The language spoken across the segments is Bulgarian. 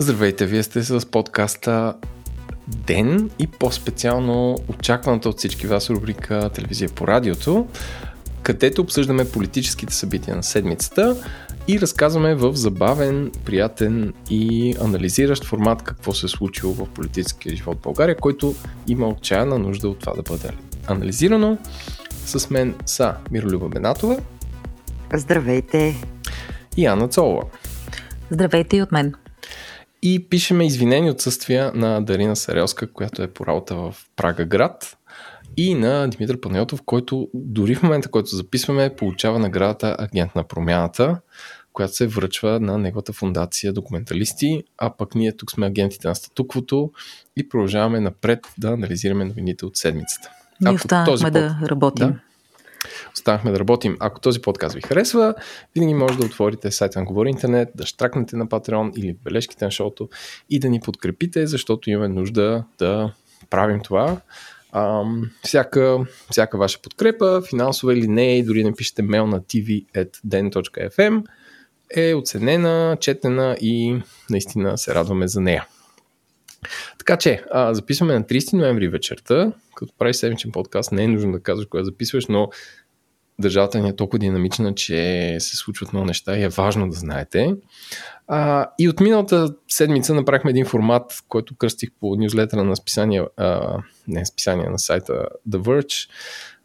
Здравейте, вие сте с подкаста Ден и по-специално очакваната от всички вас рубрика Телевизия по радиото, където обсъждаме политическите събития на седмицата и разказваме в забавен, приятен и анализиращ формат какво се е случило в политическия живот в България, който има отчаяна нужда от това да бъде анализирано. С мен са Миролюба Бенатова. Здравейте! И Анна Цолова. Здравейте и от мен. И пишеме извинени отсъствия на Дарина Сарелска, която е по работа в Прага град и на Димитър Панайотов, който дори в момента, който записваме, получава наградата Агент на промяната, която се връчва на неговата фундация документалисти, а пък ние тук сме агентите на статуквото и продължаваме напред да анализираме новините от седмицата. Ние останахме този да работим. Да, останахме да работим. Ако този подкаст ви харесва, винаги може да отворите сайта на Говори Интернет, да штракнете на Patreon или бележките на шоуто и да ни подкрепите, защото имаме нужда да правим това. Ам, всяка, всяка ваша подкрепа, финансова или не, дори да пишете мейл на tv.den.fm е оценена, четена и наистина се радваме за нея. Така че, а, записваме на 30 ноември вечерта, като прави седмичен подкаст, не е нужно да казваш кога записваш, но държавата ни е толкова динамична, че се случват много неща и е важно да знаете. А, и от миналата седмица направихме един формат, който кръстих по нюзлетера на списание, а, не списание на сайта The Verge,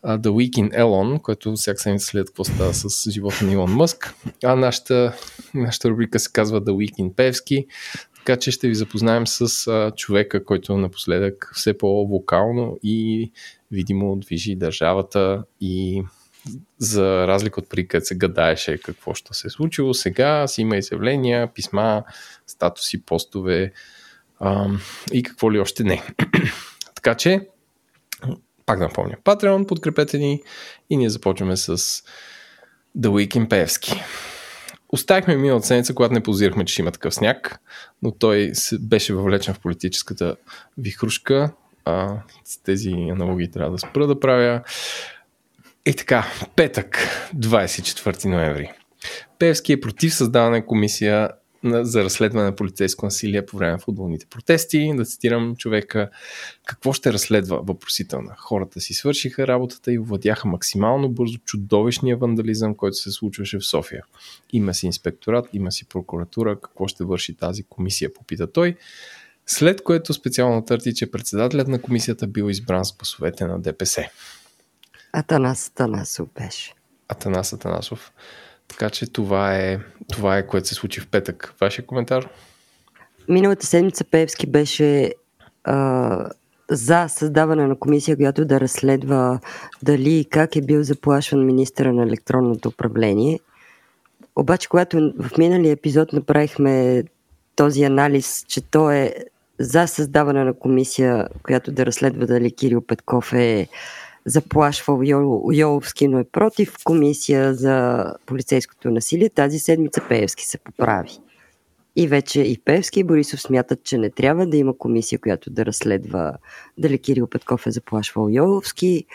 а, The Week in Elon, който всяка седмица след какво става с живота на Илон Мъск. А нашата, нашата рубрика се казва The Week in Певски, така че ще ви запознаем с а, човека, който напоследък все по-вокално и видимо движи държавата и за разлика от преди, където се гадаеше какво ще се е случило, сега си има изявления, писма, статуси, постове ам, и какво ли още не. така че, пак напомня, Patreon, подкрепете ни и ние започваме с The Week in Певски. Оставихме миналата седмица, когато не позирахме, че ще има такъв сняг, но той беше въвлечен в политическата вихрушка. А, с тези аналогии трябва да спра да правя. И така, петък, 24 ноември. Певски е против създаване комисия за разследване на полицейско насилие по време на футболните протести. Да цитирам човека, какво ще разследва въпросителна. Хората си свършиха работата и овладяха максимално бързо чудовищния вандализъм, който се случваше в София. Има си инспекторат, има си прокуратура, какво ще върши тази комисия, попита той. След което специално търти, че председателят на комисията бил избран с гласовете на ДПС. Атанас Атанасов беше. Атанас Атанасов. Така че това е, това е което се случи в петък. Вашия коментар? Миналата седмица Певски беше а, за създаване на комисия, която да разследва дали и как е бил заплашван министъра на електронното управление. Обаче, когато в миналия епизод направихме този анализ, че той е за създаване на комисия, която да разследва дали Кирил Петков е заплашвал Йоловски, но е против комисия за полицейското насилие. Тази седмица Пеевски се поправи. И вече и Певски и Борисов смятат, че не трябва да има комисия, която да разследва дали Кирил Петков е заплашвал Йоловски,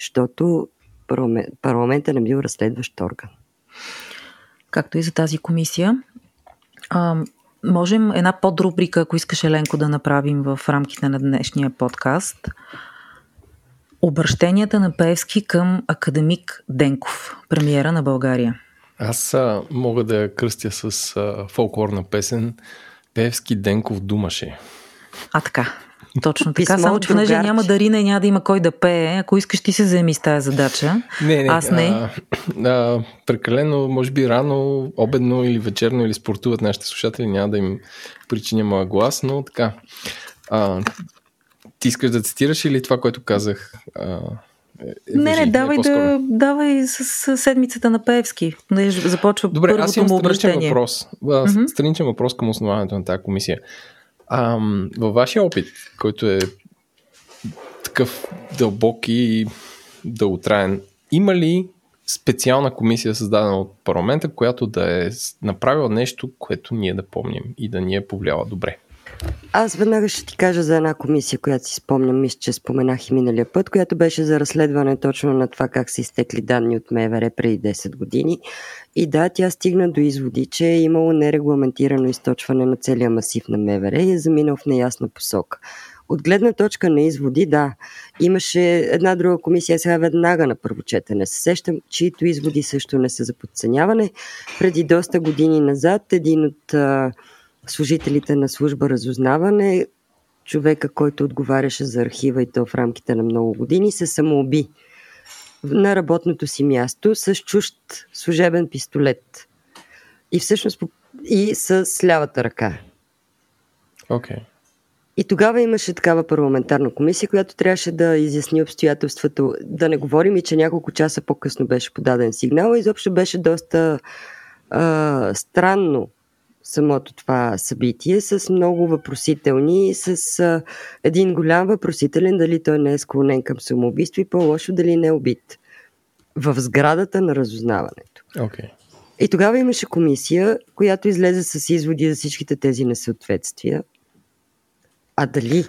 защото парламента не бил разследващ орган. Както и за тази комисия. А, можем една подрубрика, ако искаш Еленко да направим в рамките на днешния подкаст – Обращенията на Певски към академик Денков, премиера на България. Аз а, мога да я кръстя с а, фолклорна песен Певски Денков думаше. А така. Точно така, само че понеже няма Дарина и няма да има кой да пее, ако искаш ти се заеми с тази задача. Не, не. Аз не. А, а, прекалено, може би рано, обедно или вечерно или спортуват нашите слушатели, няма да им причиня моя глас, но така. А, ти искаш да цитираш или това, което казах? А, е, е не, не, давай, да, давай с, с седмицата на Певски. Започва Добре, първото аз имам му обращение. въпрос. Mm-hmm. Страничен въпрос към основанието на тази комисия. А, във вашия опит, който е такъв дълбок и дълготраен, има ли специална комисия, създадена от парламента, която да е направила нещо, което ние да помним и да ни е повлияла добре? Аз веднага ще ти кажа за една комисия, която си спомням, мисля, че споменах и миналия път, която беше за разследване точно на това как са изтекли данни от МВР преди 10 години. И да, тя стигна до изводи, че е имало нерегламентирано източване на целия масив на МВР и е заминал в неясна посока. От гледна точка на изводи, да, имаше една друга комисия, сега веднага на първо четене се сещам, чието изводи също не са за подценяване. Преди доста години назад един от служителите на служба разузнаване, човека, който отговаряше за архива и то в рамките на много години, се самоуби на работното си място с чужд служебен пистолет. И всъщност и с лявата ръка. Okay. И тогава имаше такава парламентарна комисия, която трябваше да изясни обстоятелствата. Да не говорим и, че няколко часа по-късно беше подаден сигнал. Изобщо беше доста а, странно самото това събитие с много въпросителни и с а, един голям въпросителен дали той не е склонен към самоубийство и по-лошо дали не е убит в сградата на разузнаването. Okay. И тогава имаше комисия, която излезе с изводи за всичките тези несъответствия. А дали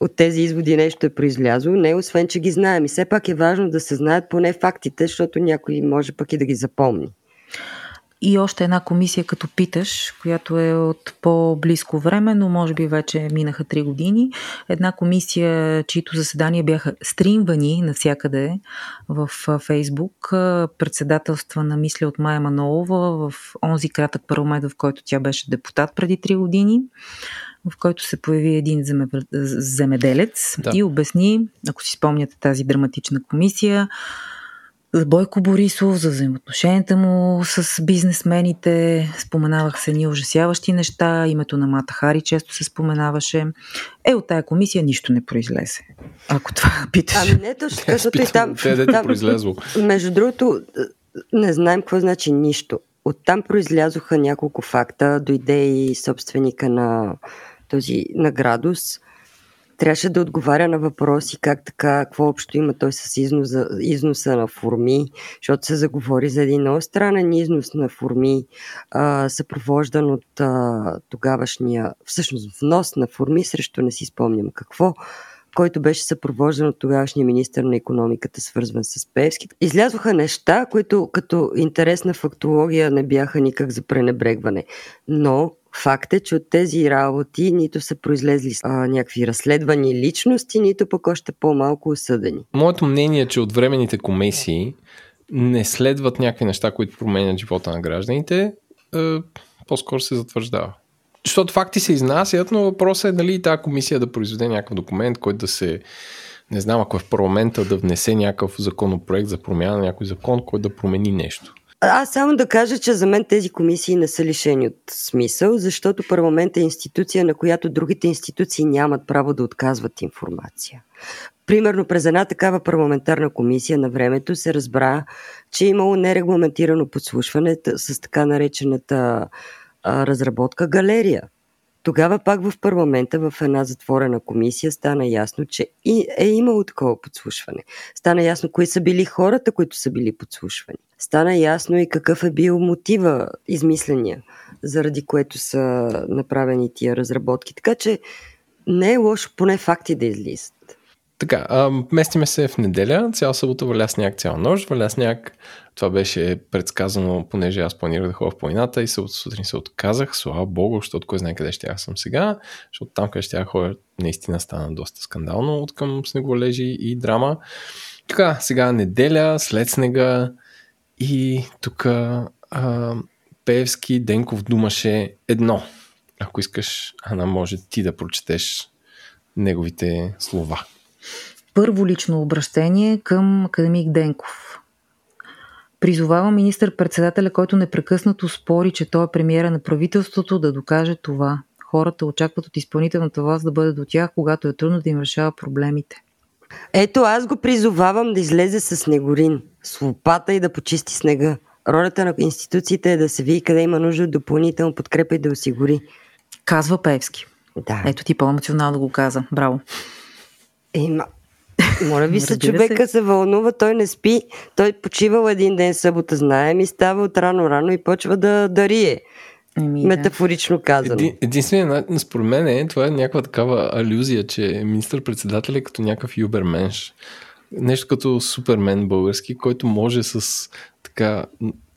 от тези изводи нещо е произлязло, не освен, че ги знаем. И все пак е важно да се знаят поне фактите, защото някой може пък и да ги запомни и още една комисия, като питаш, която е от по-близко време, но може би вече минаха 3 години. Една комисия, чието заседания бяха стримвани навсякъде в Фейсбук, председателства на мисля от Майя Манолова в онзи кратък парламент, в който тя беше депутат преди 3 години в който се появи един земеделец да. и обясни, ако си спомняте тази драматична комисия, за Бойко Борисов, за взаимоотношенията му с бизнесмените. Споменавах се ни ужасяващи неща. Името на Мата Хари често се споменаваше. Е, от тая комисия нищо не произлезе. Ако това питаш. Ами не точно, защото и там... Те, там произлезло. Между другото, не знаем какво значи нищо. Оттам произлязоха няколко факта. Дойде и собственика на този на градус трябваше да отговаря на въпроси как така, какво общо има той с износа, износа на форми, защото се заговори за един много странен износ на форми, а, съпровождан от а, тогавашния, всъщност внос на форми срещу не си спомням какво, който беше съпровождан от тогавашния министр на економиката, свързван с Певски. Излязоха неща, които като интересна фактология не бяха никак за пренебрегване. Но Факт е, че от тези работи нито са произлезли а, някакви разследвани личности, нито пък още по-малко осъдени. Моето мнение е, че от временните комисии не следват някакви неща, които променят живота на гражданите, е, по-скоро се затвърждава. Защото факти се изнасят, но въпросът е дали тази комисия да произведе някакъв документ, който да се не знам, ако е в парламента да внесе някакъв законопроект за промяна на някой закон, който да промени нещо. Аз само да кажа, че за мен тези комисии не са лишени от смисъл, защото парламент е институция, на която другите институции нямат право да отказват информация. Примерно през една такава парламентарна комисия на времето се разбра, че е имало нерегламентирано подслушване с така наречената а, разработка галерия. Тогава пак в парламента, в една затворена комисия, стана ясно, че и е имало такова подслушване. Стана ясно кои са били хората, които са били подслушвани. Стана ясно и какъв е бил мотива, измисления, заради което са направени тия разработки. Така че не е лошо поне факти да излизат. Така, местиме се в неделя, цяла събота валя сняг, цял нощ, валя сняг. Това беше предсказано, понеже аз планирах да ходя в планината и събота сутрин се отказах, слава богу, защото кой знае къде ще съм сега, защото там къде ще ходя наистина стана доста скандално от към снеголежи и драма. Така, сега неделя, след снега и тук Певски Денков думаше едно. Ако искаш, Ана, може ти да прочетеш неговите слова първо лично обращение към академик Денков. Призовава министър-председателя, който непрекъснато спори, че той е премиера на правителството, да докаже това. Хората очакват от изпълнителната власт да бъде до тях, когато е трудно да им решава проблемите. Ето аз го призовавам да излезе с снегорин, с лопата и да почисти снега. Ролята на институциите е да се види къде има нужда от допълнително подкрепа и да осигури. Казва Певски. Да. Ето ти по-емоционално го каза. Браво. Ема, моля ви се, човека се. се вълнува, той не спи, той почивал един ден събота, знаем, и става от рано-рано и почва да, да рие. Еми, Метафорично казано. Еди, единственият според мен е, това е някаква такава алюзия, че министър-председател е като някакъв юберменш. Нещо като супермен български, който може с така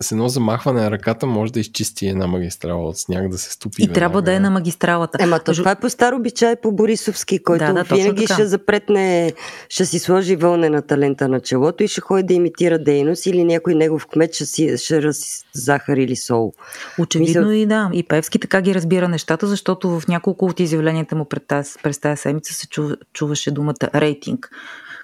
с едно замахване на ръката може да изчисти една магистрала от сняг, да се стопи. И веднага. трябва да е на магистралата. Ема, то, това е по стар обичай по Борисовски, който да, да, винаги ще запретне, ще си сложи вълнената лента на челото и ще ходи да имитира дейност или някой негов кмет ще, си, ще раз захар или сол. Очевидно Мисъл... и да. И Певски така ги разбира нещата, защото в няколко от изявленията му пред тази, през тази седмица се чуваше думата рейтинг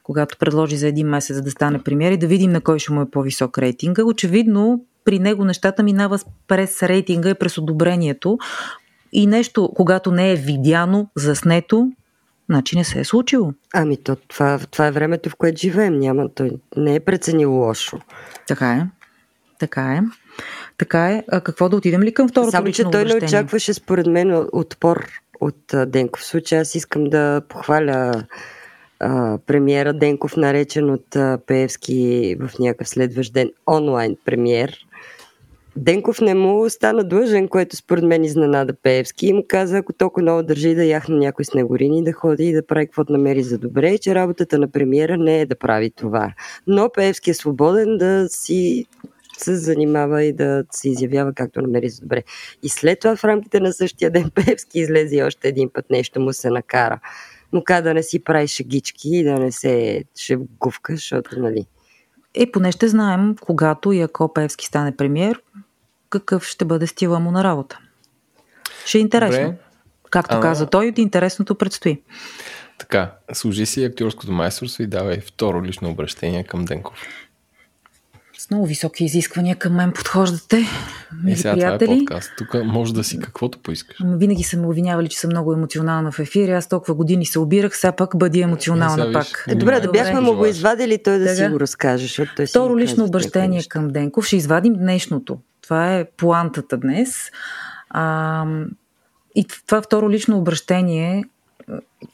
когато предложи за един месец да стане премьер и да видим на кой ще му е по-висок рейтинга. Очевидно, при него нещата минава през рейтинга и през одобрението. И нещо, когато не е видяно, заснето, значи не се е случило. Ами то, това, това е времето, в което живеем. Няма, той не е преценил лошо. Така е. Така е. Така е. А какво да отидем ли към второто Само, че той не очакваше, според мен, отпор от Денков. В случай аз искам да похваля а, премиера Денков, наречен от а, Пеевски в някакъв следващ ден онлайн премиер. Денков не му стана длъжен, което според мен изненада Пеевски и му каза, ако толкова много държи да яхне някой снегорини, да ходи и да прави каквото намери за добре, че работата на премиера не е да прави това. Но Пеевски е свободен да си се занимава и да се изявява както намери за добре. И след това в рамките на същия ден Певски излезе още един път нещо му се накара но ка да не си правиш шегички и да не се шегувкаш, защото, нали... Е, поне ще знаем, когато и ако Певски стане премьер, какъв ще бъде стила му на работа. Ще е интересно. Добре. Както а... каза той, интересното предстои. Така, служи си актьорското майсторство и давай второ лично обращение към Денков много високи изисквания към мен подхождате, мили е, сега приятели. Това е подкаст. Тук може да си каквото поискаш. Винаги са ме обвинявали, че съм много емоционална в ефир. Аз толкова години се обирах, сега пък бъди емоционална е, пак. Е, добре, да бяхме му го извадили, той да Тега. си го разкаже. Той Второ лично обращение към Денков. Ще извадим днешното. Това е плантата днес. А, и това второ лично обращение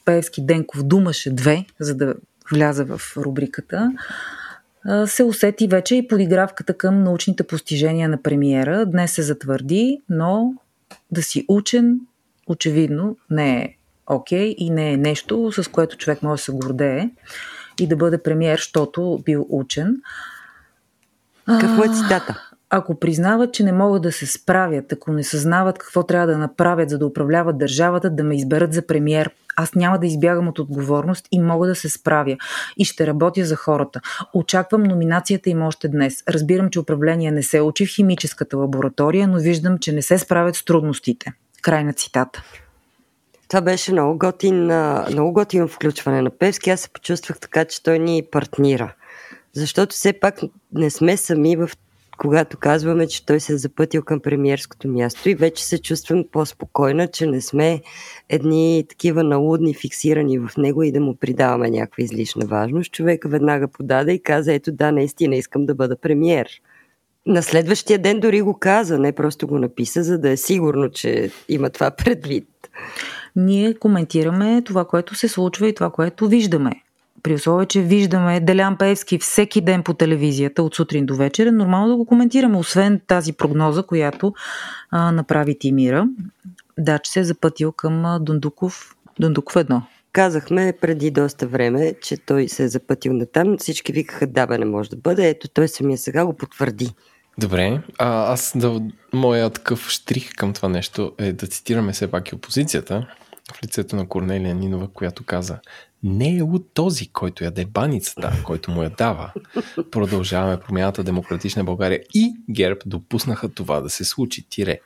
Певски Денков думаше две, за да вляза в рубриката се усети вече и подигравката към научните постижения на премиера. Днес се затвърди, но да си учен очевидно не е окей okay и не е нещо, с което човек може да се гордее и да бъде премиер, защото бил учен. Какво е цитата? Ако признават, че не могат да се справят, ако не съзнават какво трябва да направят, за да управляват държавата, да ме изберат за премиер. Аз няма да избягам от отговорност и мога да се справя. И ще работя за хората. Очаквам номинацията им още днес. Разбирам, че управление не се учи в химическата лаборатория, но виждам, че не се справят с трудностите. Край на цитата. Това беше много готин, много готин включване на Певски. Аз се почувствах така, че той ни партнира. Защото все пак не сме сами в когато казваме, че той се е запътил към премиерското място и вече се чувствам по-спокойна, че не сме едни такива налудни, фиксирани в него и да му придаваме някаква излишна важност. Човека веднага подаде и каза, ето да, наистина искам да бъда премиер. На следващия ден дори го каза, не просто го написа, за да е сигурно, че има това предвид. Ние коментираме това, което се случва и това, което виждаме при условие, че виждаме Делян Пеевски всеки ден по телевизията от сутрин до вечер, е нормално да го коментираме, освен тази прогноза, която а, направи Тимира. Да, че се е запътил към Дундуков, Дундуков едно. Казахме преди доста време, че той се е запътил на там. Всички викаха, да, бе, не може да бъде. Ето, той самия сега го потвърди. Добре, а, аз да, моя такъв штрих към това нещо е да цитираме все пак и опозицията в лицето на Корнелия Нинова, която каза не е от този, който яде баницата, който му я дава. Продължаваме промяната Демократична България и ГЕРБ допуснаха това да се случи. Тире.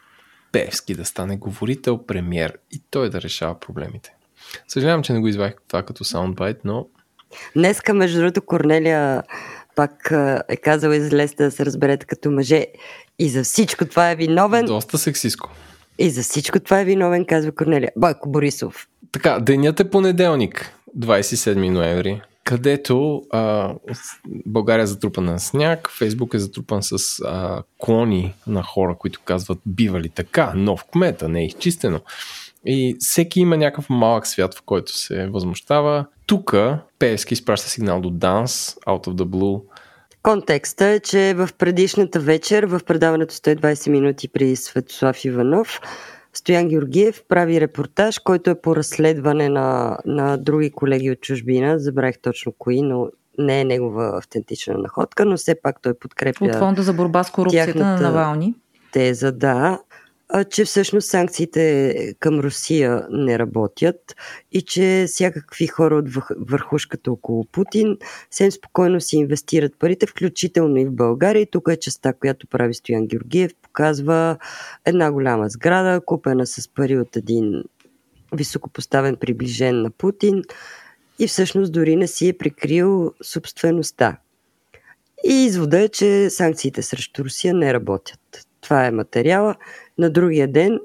Певски да стане говорител, премьер и той да решава проблемите. Съжалявам, че не го извадих това като саундбайт, но... Днеска, между другото, Корнелия пак е казала излезте да се разберете като мъже и за всичко това е виновен. Доста сексиско. И за всичко това е виновен, казва Корнелия. Бойко Борисов. Така, денят е понеделник. 27 ноември, където а, България е затрупана на сняг, Фейсбук е затрупан с а, клони на хора, които казват бивали така, нов кмета, не е изчистено. И всеки има някакъв малък свят, в който се възмущава. Тук Пески изпраща сигнал до Данс, Out of the Blue. Контекста е, че в предишната вечер, в предаването 120 минути при Светослав Иванов, Стоян Георгиев прави репортаж, който е по разследване на, на други колеги от чужбина. Забравих точно кои, но не е негова автентична находка, но все пак той подкрепя. От Фонда за борба с корупцията на Навални. Теза, да че всъщност санкциите към Русия не работят и че всякакви хора от върхушката около Путин съвсем спокойно си инвестират парите, включително и в България. И тук е частта, която прави Стоян Георгиев, показва една голяма сграда, купена с пари от един високопоставен приближен на Путин и всъщност дори не си е прикрил собствеността. И извода е, че санкциите срещу Русия не работят. Това е материала. На другия ден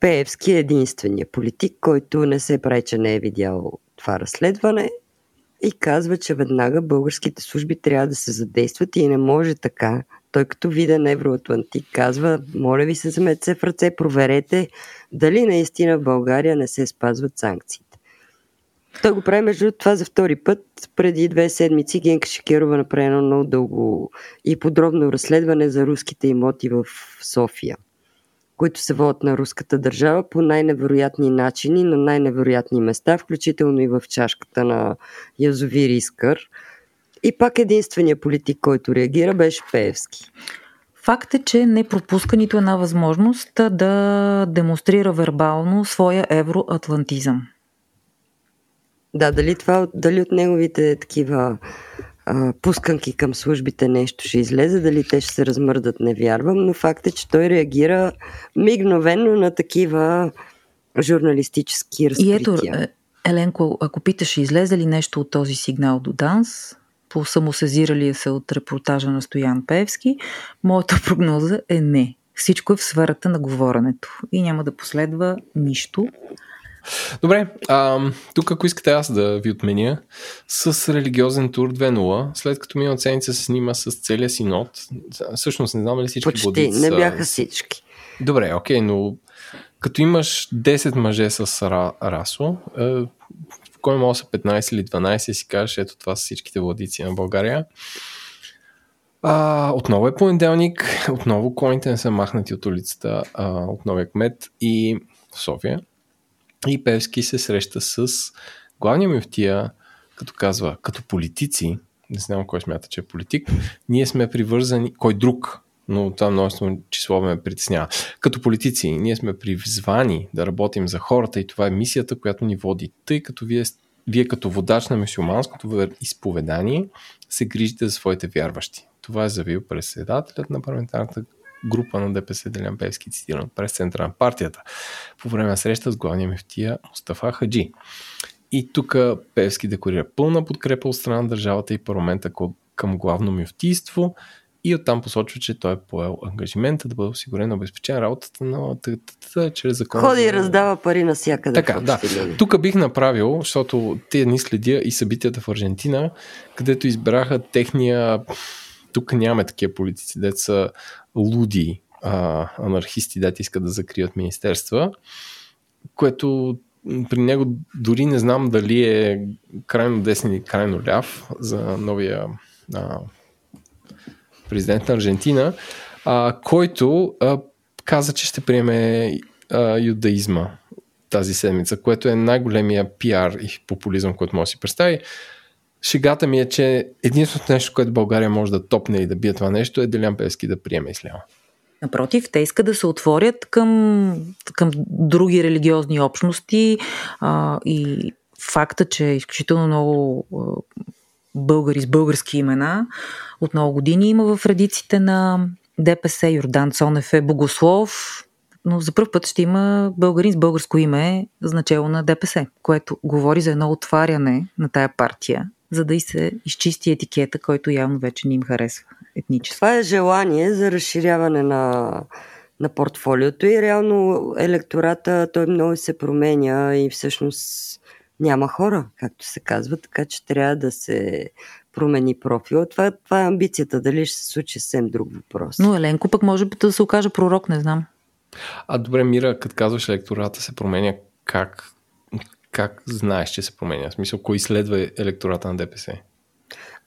Пеевски е единствения политик, който не се прави, че не е видял това разследване и казва, че веднага българските служби трябва да се задействат и не може така. Той като виден евроатлантик казва, моля ви се, замете се в ръце, проверете дали наистина в България не се спазват санкциите. Той го прави между това за втори път. Преди две седмици Генка Шекерова направи едно много дълго и подробно разследване за руските имоти в София които се водят на руската държава по най-невероятни начини, на най-невероятни места, включително и в чашката на Язовир Искър. И пак единствения политик, който реагира, беше Пеевски. Факт е, че не пропуска нито една възможност да демонстрира вербално своя евроатлантизъм. Да, дали това, дали от неговите такива а, пусканки към службите нещо ще излезе, дали те ще се размърдат, не вярвам, но факт е, че той реагира мигновено на такива журналистически разкрития. И ето, е, Еленко, ако питаш, излезе ли нещо от този сигнал до ДАНС, по самосезиралия се от репортажа на Стоян Певски, моята прогноза е не. Всичко е в сферата на говоренето и няма да последва нищо. Добре, а, тук ако искате аз да ви отменя с религиозен тур 2.0, след като миналата седмица се снима с целия синод, всъщност не знам ли всички Почти, владици не бяха всички. Добре, окей, но като имаш 10 мъже с ра, расо, е, в кой може са 15 или 12 и си кажеш, ето това са всичките владици на България. А, отново е понеделник, отново коните не са махнати от улицата, а, от новия кмет и в София. И Певски се среща с главния мюфтия, като казва, като политици, не знам кой смята, че е политик, ние сме привързани, кой друг, но това множество число ме притеснява. Като политици, ние сме призвани да работим за хората и това е мисията, която ни води, тъй като вие, вие като водач на мусулманското изповедание се грижите за своите вярващи. Това е заявил председателят на парламентарната група на ДПС Делян Певски, цитиран през центъра на партията, по време на среща с главния мефтия Мустафа Хаджи. И тук Певски декорира пълна подкрепа от страна на държавата и парламента към главно мюфтийство и оттам посочва, че той е поел ангажимента да бъде осигурен обезпечен работата на чрез закон. Ходи и раздава пари на всякъде. Така, да. Тук бих направил, защото те ни следя и събитията в Аржентина, където избраха техния тук нямаме такива политици, деца луди а, анархисти, дете искат да закрият министерства, което при него дори не знам дали е крайно десен или крайно ляв за новия а, президент на Аржентина, а, който а, каза, че ще приеме а, юдаизма тази седмица, което е най-големия пиар и популизъм, който може да си представи. Шегата ми е, че единственото нещо, което България може да топне и да бие това нещо е Делян Пески да приеме исляма. Напротив, те искат да се отворят към, към други религиозни общности а, и факта, че е изключително много българи с български имена от много години има в редиците на ДПС. Йордан Цонев е богослов, но за първ път ще има българин с българско име значело на ДПС, което говори за едно отваряне на тая партия за да и се изчисти етикета, който явно вече не им харесва етнически. Това е желание за разширяване на, на портфолиото и реално електората той много се променя и всъщност няма хора, както се казва, така че трябва да се промени профила. Това, това е амбицията. Дали ще се случи съвсем друг въпрос. Но Еленко пък може да се окаже пророк, не знам. А добре, Мира, като казваш електората се променя, как как знаеш, че се променя? В смисъл, кой следва електората на ДПС?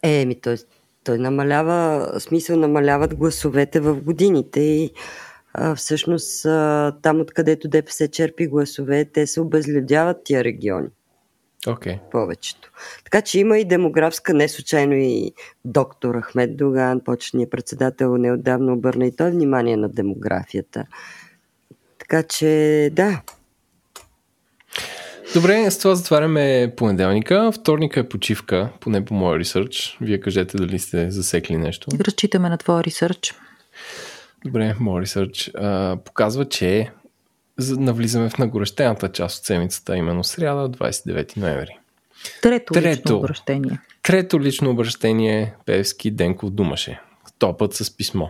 Еми, т.е. той намалява, смисъл намаляват гласовете в годините и а, всъщност а, там откъдето ДПС черпи гласове, те се обезлюдяват тия региони. Okay. Повечето. Така че има и демографска, не случайно и доктор Ахмед Доган, почетният председател, неотдавна обърна и той внимание на демографията. Така че, да. Добре, с това затваряме понеделника. Вторника е почивка, поне по моя ресърч. Вие кажете дали сте засекли нещо. Разчитаме на твоя ресърч. Добре, моят ресърч показва, че навлизаме в нагорещената част от седмицата, именно сряда, 29 ноември. Трето, трето лично обращение. Трето лично обращение Певски Денков думаше. Топът с писмо.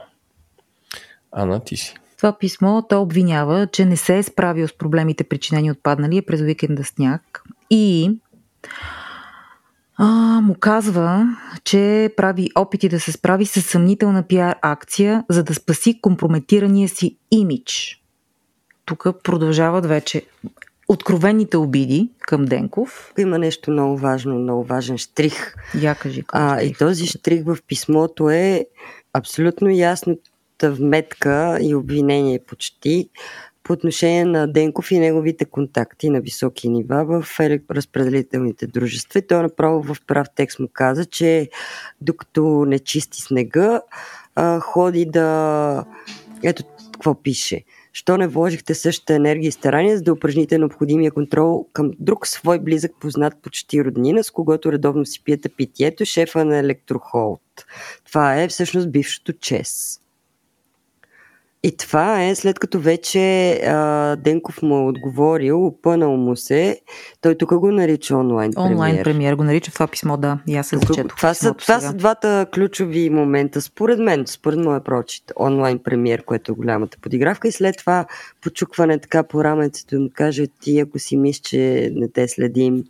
Ана, ти си. Това писмо той обвинява, че не се е справил с проблемите причинени от паднали през уикенда сняг и а, му казва, че прави опити да се справи с съмнителна пиар акция, за да спаси компрометирания си имидж тук продължават вече откровените обиди към Денков. Има нещо много важно, много важен штрих. Я кажи. А, и този штрих в писмото е абсолютно ясната вметка и обвинение почти по отношение на Денков и неговите контакти на високи нива в разпределителните дружества. И той направо в прав текст му каза, че докато не чисти снега, ходи да... Ето какво пише – Що не вложихте същата енергия и старание, за да упражните необходимия контрол към друг свой близък познат почти роднина, с когото редовно си пиете питието, шефа на Електрохолд. Това е всъщност бившото ЧЕС. И това е след като вече а, Денков му е отговорил, опънал му се, той тук го нарича онлайн премиер. Онлайн премиер го нарича това писмо, да. И аз се зачетох. Това, са, това са двата ключови момента, според мен, според моя прочит. Онлайн премиер, което е голямата подигравка и след това почукване така по раменцето му каже ти, ако си мислиш, че не те следим,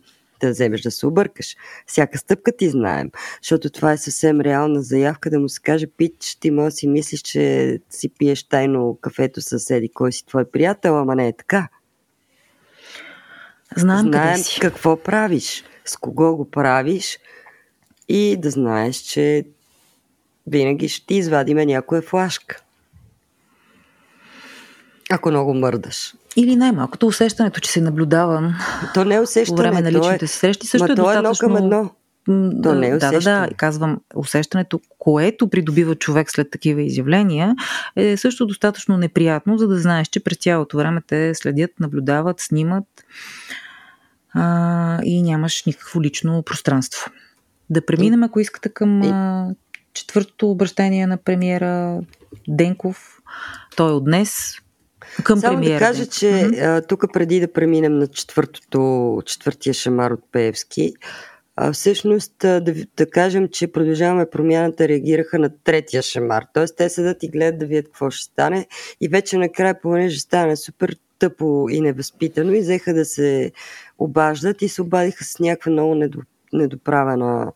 да вземеш да се объркаш. Всяка стъпка ти знаем, защото това е съвсем реална заявка да му се каже, пич, ти може да си мислиш, че си пиеш тайно кафето с седи, кой си твой приятел, ама не е така. Знаем, Знаем си. какво правиш, с кого го правиш и да знаеш, че винаги ще ти извадиме някоя флашка. Ако много мърдаш. Или най-малкото усещането, че се наблюдавам то не е усещане, по време на личните си срещи, също е достатъчно... едно към едно. То не е да, да, да, казвам, усещането, което придобива човек след такива изявления, е също достатъчно неприятно, за да знаеш, че през цялото време те следят, наблюдават, снимат а, и нямаш никакво лично пространство. Да преминем, ако искате, към а, четвъртото обращение на премиера Денков. Той е от днес. Към Само премиера. да кажа, че mm-hmm. тук преди да преминем на четвъртото, четвъртия шамар от Пеевски, а, всъщност да, да кажем, че продължаваме промяната реагираха на третия шамар. Тоест те седат и гледат да видят какво ще стане и вече накрая, понеже стане супер тъпо и невъзпитано и взеха да се обаждат и се обадиха с някаква много недоправена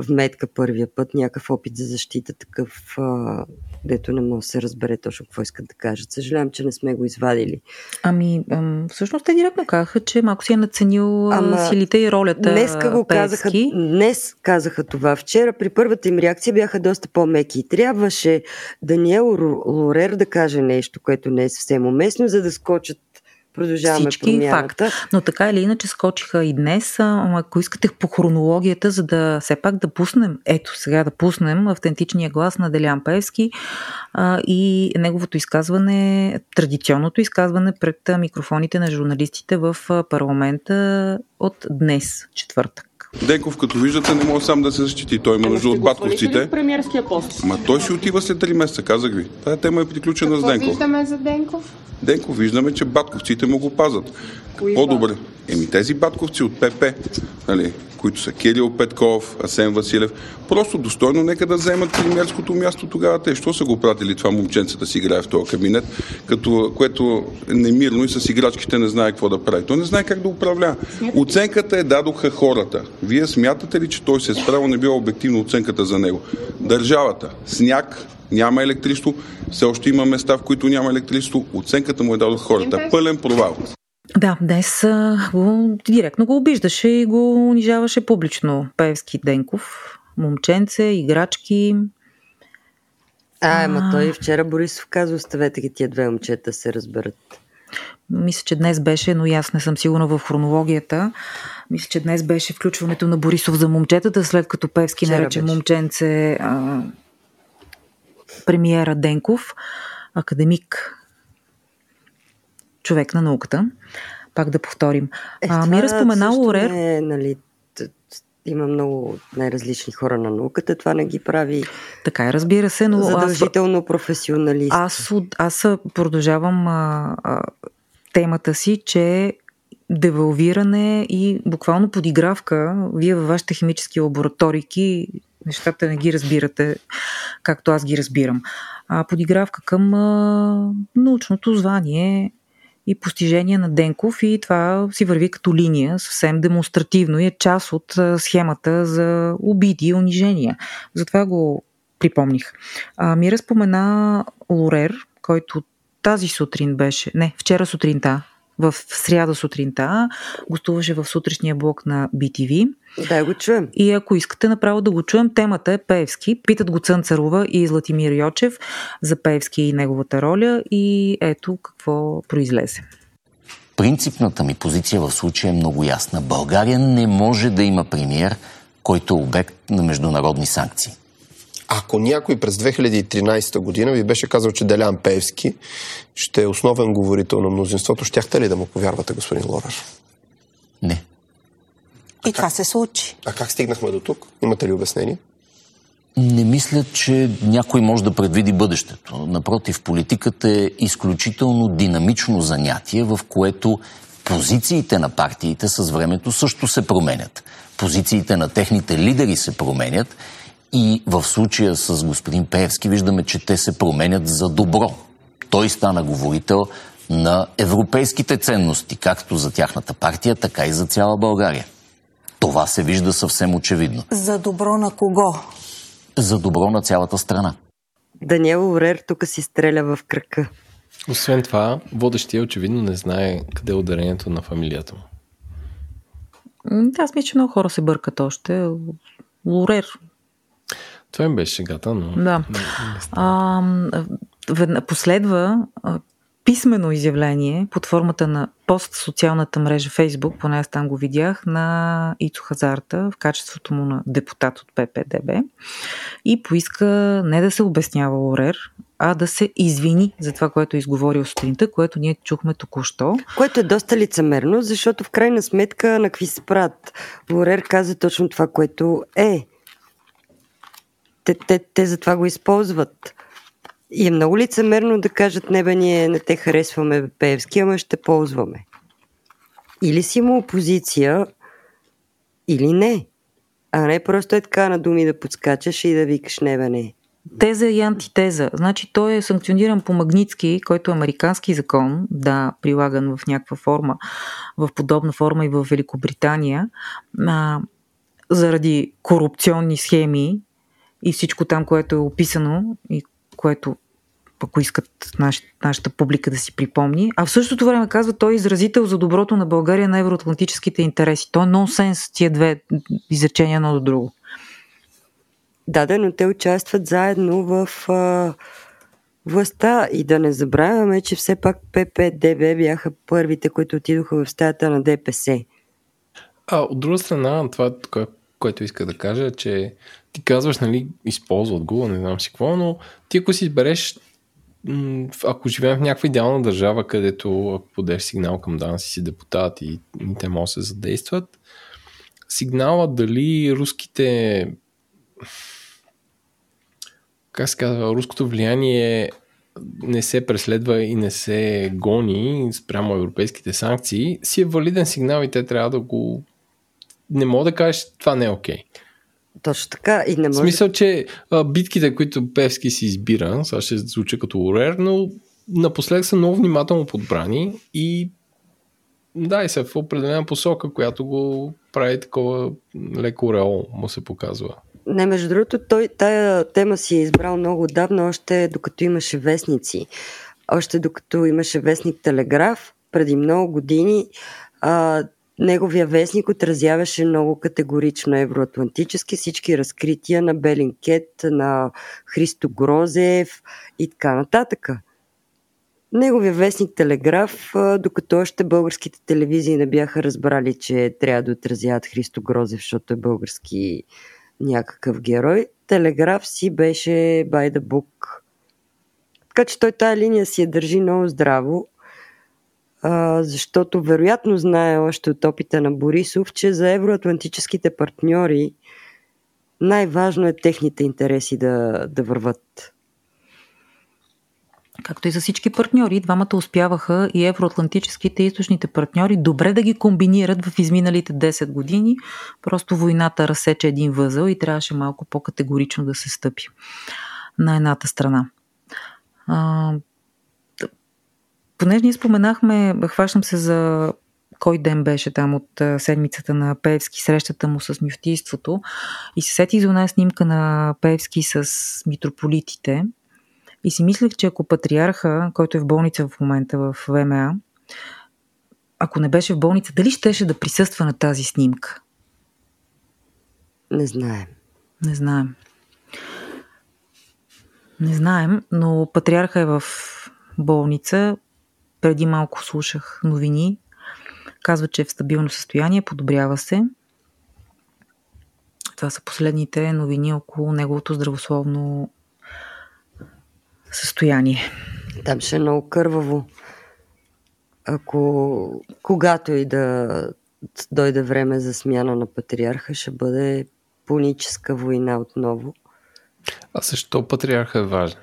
вметка първия път, някакъв опит за защита, такъв, а, дето не може да се разбере точно какво искат да кажат. Съжалявам, че не сме го извадили. Ами, ам, всъщност те директно казаха, че малко си е наценил Ама, силите и ролята. Днеска го казаха, днес казаха това. Вчера при първата им реакция бяха доста по-меки. Трябваше Даниел Лорер да каже нещо, което не е съвсем уместно, за да скочат Продължаваме всички промяната. факт. Но така или иначе скочиха и днес. Ако искате по хронологията, за да все пак да пуснем, ето сега да пуснем автентичния глас на Делян Певски а, и неговото изказване, традиционното изказване пред микрофоните на журналистите в парламента от днес, четвъртък. Денков, като виждате, не може сам да се защити. Той има нужда от батковците. премиерския пост? Ма той си отива след 3 месеца, казах ви. Тая тема е приключена Какво с Денков. виждаме за Денков? Денков виждаме, че батковците му го пазат. Кои По-добре. Еми тези батковци от ПП, нали, които са Кирил Петков, Асен Василев, просто достойно нека да вземат премиерското място тогава. Те, що са го пратили това момченце да си играе в този кабинет, като, което е немирно и с играчките не знае какво да прави. Той не знае как да управлява. Оценката е дадоха хората. Вие смятате ли, че той се е справил, не била обективна оценката за него? Държавата, сняг, няма електричество, все още има места, в които няма електричество. Оценката му е дадох хората. Пълен провал. Да, днес го, директно го обиждаше и го унижаваше публично Певски Денков. момченце, играчки. А, ема той вчера Борисов казва, оставете ги тия две момчета се разберат. Мисля, че днес беше, но аз не съм сигурна в хронологията. Мисля, че днес беше включването на Борисов за момчетата, след като Певски Вчера нарече беше. момченце а, премиера Денков, академик, човек на науката. Пак да повторим. Е, а, ми разпомена Лорер. Е, нали, има много най-различни хора на науката, това не ги прави. Така е, разбира се, но. Задължително аз, професионалист. Аз, аз продължавам а, а, темата си, че девалвиране и буквално подигравка, вие във вашите химически лабораторики нещата не ги разбирате както аз ги разбирам. А подигравка към а, научното звание и постижение на Денков и това си върви като линия съвсем демонстративно и е част от схемата за обиди и унижения. Затова го припомних. А, ми разпомена Лорер, който тази сутрин беше, не, вчера сутринта, в сряда сутринта, гостуваше в сутрешния блок на BTV. Да, го чуем. И ако искате направо да го чуем, темата е Пеевски. Питат го Цънцарова и Златимир Йочев за Пеевски и неговата роля и ето какво произлезе. Принципната ми позиция в случая е много ясна. България не може да има премиер, който е обект на международни санкции. Ако някой през 2013 година ви беше казал, че Делян Певски ще е основен говорител на мнозинството, щяхте ли да му повярвате, господин Лорар? Не. И това се случи. А как стигнахме до тук? Имате ли обяснение? Не мисля, че някой може да предвиди бъдещето. Напротив, политиката е изключително динамично занятие, в което позициите на партиите с времето също се променят. Позициите на техните лидери се променят и в случая с господин Пеевски виждаме, че те се променят за добро. Той стана говорител на европейските ценности, както за тяхната партия, така и за цяла България. Това се вижда съвсем очевидно. За добро на кого? За добро на цялата страна. Даниел Орер тук си стреля в кръка. Освен това, водещия очевидно не знае къде е ударението на фамилията му. Да, аз мисля, че много хора се бъркат още. Лорер. Това им беше шегата, но... Да. А, последва писмено изявление под формата на пост в социалната мрежа Facebook, поне аз там го видях, на Ицо Хазарта в качеството му на депутат от ППДБ и поиска не да се обяснява Лорер, а да се извини за това, което е изговорил сутринта, което ние чухме току-що. Което е доста лицемерно, защото в крайна сметка на какви се правят. Лорер каза точно това, което е. Те, те, те за това го използват. И е много лицемерно да кажат, не бе, ние не те харесваме Певски, ама ще ползваме. Или си има опозиция, или не. А не просто е така на думи да подскачаш и да викаш не бе, не. Теза и антитеза. Значи той е санкциониран по Магницки, който е американски закон, да, прилаган в някаква форма, в подобна форма и в Великобритания, а, заради корупционни схеми и всичко там, което е описано и което ако искат наш, нашата публика да си припомни. А в същото време казва, той е изразител за доброто на България на евроатлантическите интереси. То е нонсенс тия две изречения едно до друго. Да, да, но те участват заедно в а, властта и да не забравяме, че все пак ППДБ бяха първите, които отидоха в стаята на ДПС. А от друга страна, това, което иска да кажа, че ти казваш, нали, използват го, не знам си какво, но ти ако си избереш ако живеем в някаква идеална държава, където ако подеш сигнал към ДАНС си депутат и, и те могат се задействат, сигнала дали руските как се казва, руското влияние не се преследва и не се гони спрямо европейските санкции, си е валиден сигнал и те трябва да го не мога да кажеш, това не е окей. Okay. Точно така. И не може... В смисъл, че а, битките, които Певски си избира, сега ще звуча като урер, но напоследък са много внимателно подбрани и да, и са в определена посока, която го прави такова леко реол, му се показва. Не, между другото, той тая тема си е избрал много давно, още докато имаше вестници. Още докато имаше вестник Телеграф, преди много години, а, неговия вестник отразяваше много категорично евроатлантически всички разкрития на Белинкет, на Христо Грозев и така нататък. Неговия вестник Телеграф, докато още българските телевизии не бяха разбрали, че трябва да отразяват Христо Грозев, защото е български някакъв герой, Телеграф си беше the book. Така че той тая линия си я държи много здраво, защото вероятно знае още от опита на Борисов, че за евроатлантическите партньори най-важно е техните интереси да, да върват както и за всички партньори, двамата успяваха и евроатлантическите и източните партньори добре да ги комбинират в изминалите 10 години. Просто войната разсече един възъл и трябваше малко по-категорично да се стъпи на едната страна. Понеже ние споменахме, хващам се за кой ден беше там от седмицата на Певски, срещата му с мюфтийството и се сети за една снимка на Певски с митрополитите – и си мислех, че ако патриарха, който е в болница в момента в ВМА, ако не беше в болница, дали щеше да присъства на тази снимка? Не знаем. Не знаем. Не знаем, но патриарха е в болница. Преди малко слушах новини. Казва, че е в стабилно състояние, подобрява се. Това са последните новини около неговото здравословно състояние. Там ще е много кърваво. Ако когато и да дойде време за смяна на патриарха, ще бъде пуническа война отново. А защо патриарха е важен?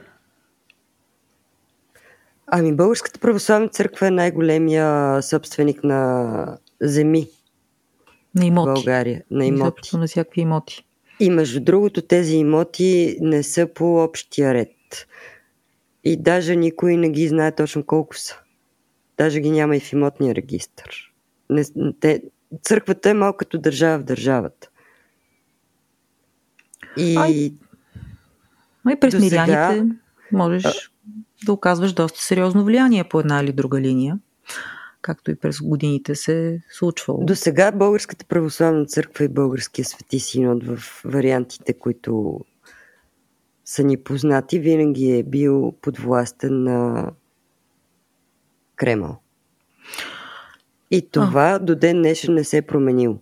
Ами Българската православна църква е най-големия собственик на земи. На имоти. В България. На имоти. на всякакви имоти. И между другото тези имоти не са по общия ред. И даже никой не ги знае точно колко са. Даже ги няма и в имотния регистр. Не, те, църквата е малко като държава в държавата. И, Ай, и през миряните сега... можеш. Да оказваш доста сериозно влияние по една или друга линия, както и през годините се е случвало. До сега Българската православна църква и Българския свети синод в вариантите, които са ни познати, винаги е бил подвластен на Кремъл. И това а. до ден днешен не се е променило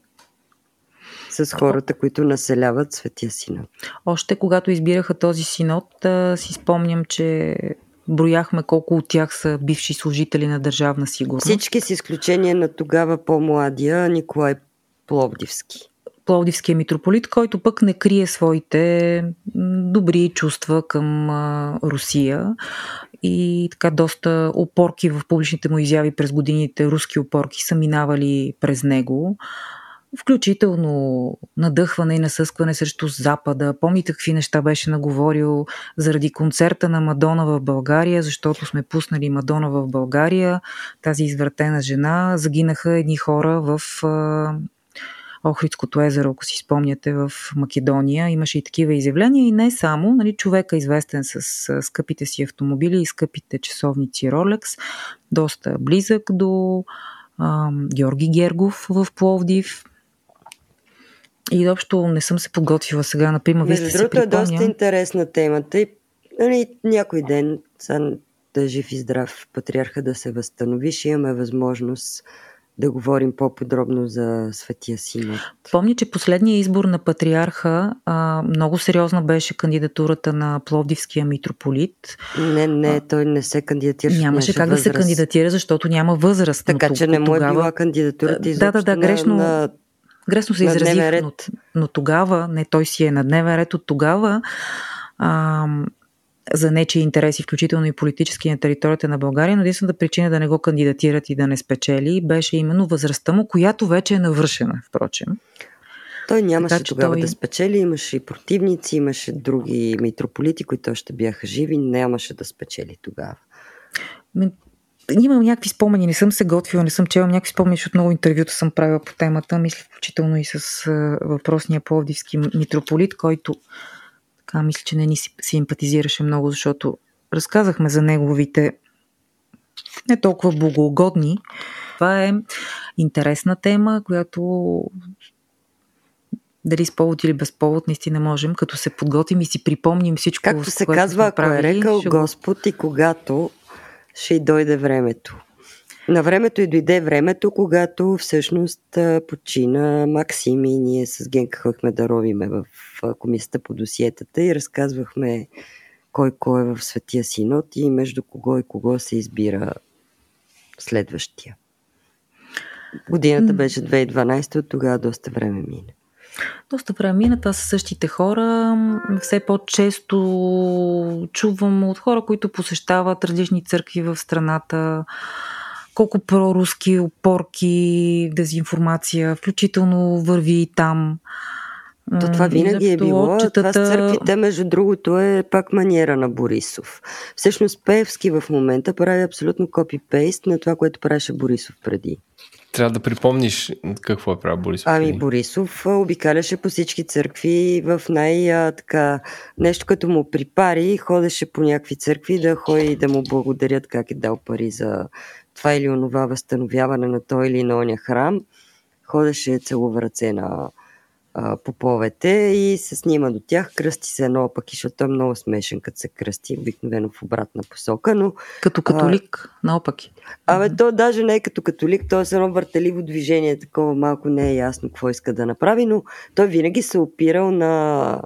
с хората, които населяват Светия Синод. Още когато избираха този синод, си спомням, че брояхме колко от тях са бивши служители на държавна сигурност. Всички с изключение на тогава по-младия Николай Пловдивски. Пловдивския митрополит, който пък не крие своите добри чувства към Русия и така доста опорки в публичните му изяви през годините, руски опорки са минавали през него включително надъхване и насъскване срещу Запада. Помните какви неща беше наговорил заради концерта на Мадона в България, защото сме пуснали Мадона в България, тази извратена жена. Загинаха едни хора в Охридското езеро, ако си спомняте, в Македония. Имаше и такива изявления и не само. Нали, човека известен с скъпите си автомобили и скъпите часовници Rolex, доста близък до Георги Гергов в Пловдив. И общо не съм се подготвила сега, например. Между другото е доста интересна темата и нали, някой ден, са да жив и здрав патриарха да се възстанови, ще имаме възможност да говорим по-подробно за Светия Синод. Помня, че последния избор на патриарха а, много сериозна беше кандидатурата на Пловдивския митрополит. Не, не, той не се кандидатира. Нямаше как възраст. да се кандидатира, защото няма възраст. Така че не му е била кандидатурата Да, да, да, грешно, на, грешно се изразих, но, но тогава, не той си е на дневен ред от тогава, а, за нечи интереси, включително и политически на територията на България, но единствената причина да не го кандидатират и да не спечели беше именно възрастта му, която вече е навършена, впрочем. Той нямаше така, тогава той... да спечели, имаше и противници, имаше други митрополити, които още бяха живи, нямаше да спечели тогава. Имам някакви спомени, не съм се готвила, не съм чела някакви спомени, защото много интервюта съм правила по темата, мисля включително и с въпросния пловдивски митрополит, който така мисля, че не ни симпатизираше много, защото разказахме за неговите не толкова богоугодни. Това е интересна тема, която дали с повод или без повод, наистина можем, като се подготвим и си припомним всичко. Както се казва, ако е рекал ще... Господ и когато ще й дойде времето. На времето и дойде времето, когато всъщност почина Максим и ние с Генка ходихме да ровиме в комисията по досиетата и разказвахме кой кой е в Светия Синод и между кого и кого се избира следващия. Годината беше 2012, от тогава доста време мине. Доста време мина, това са същите хора. Все по-често чувам от хора, които посещават различни църкви в страната, колко проруски опорки, дезинформация, включително върви и там. То това винаги е било. Отчетата... Това с църквите, между другото, е пак маниера на Борисов. Всъщност Певски в момента прави абсолютно копи-пейст на това, което правеше Борисов преди. Трябва да припомниш какво е правил Борисов. Ами Борисов обикаляше по всички църкви в най-така нещо като му припари, ходеше по някакви църкви да ходи да му благодарят как е дал пари за това или онова възстановяване на той или на оня храм. Ходеше целува ръце на а, поповете и се снима до тях, кръсти се едно пък, защото е много смешен, като се кръсти, обикновено в обратна посока, но... Като католик, а, наопаки. Абе, то даже не е като католик, то е едно въртеливо движение, такова малко не е ясно какво иска да направи, но той винаги се опирал на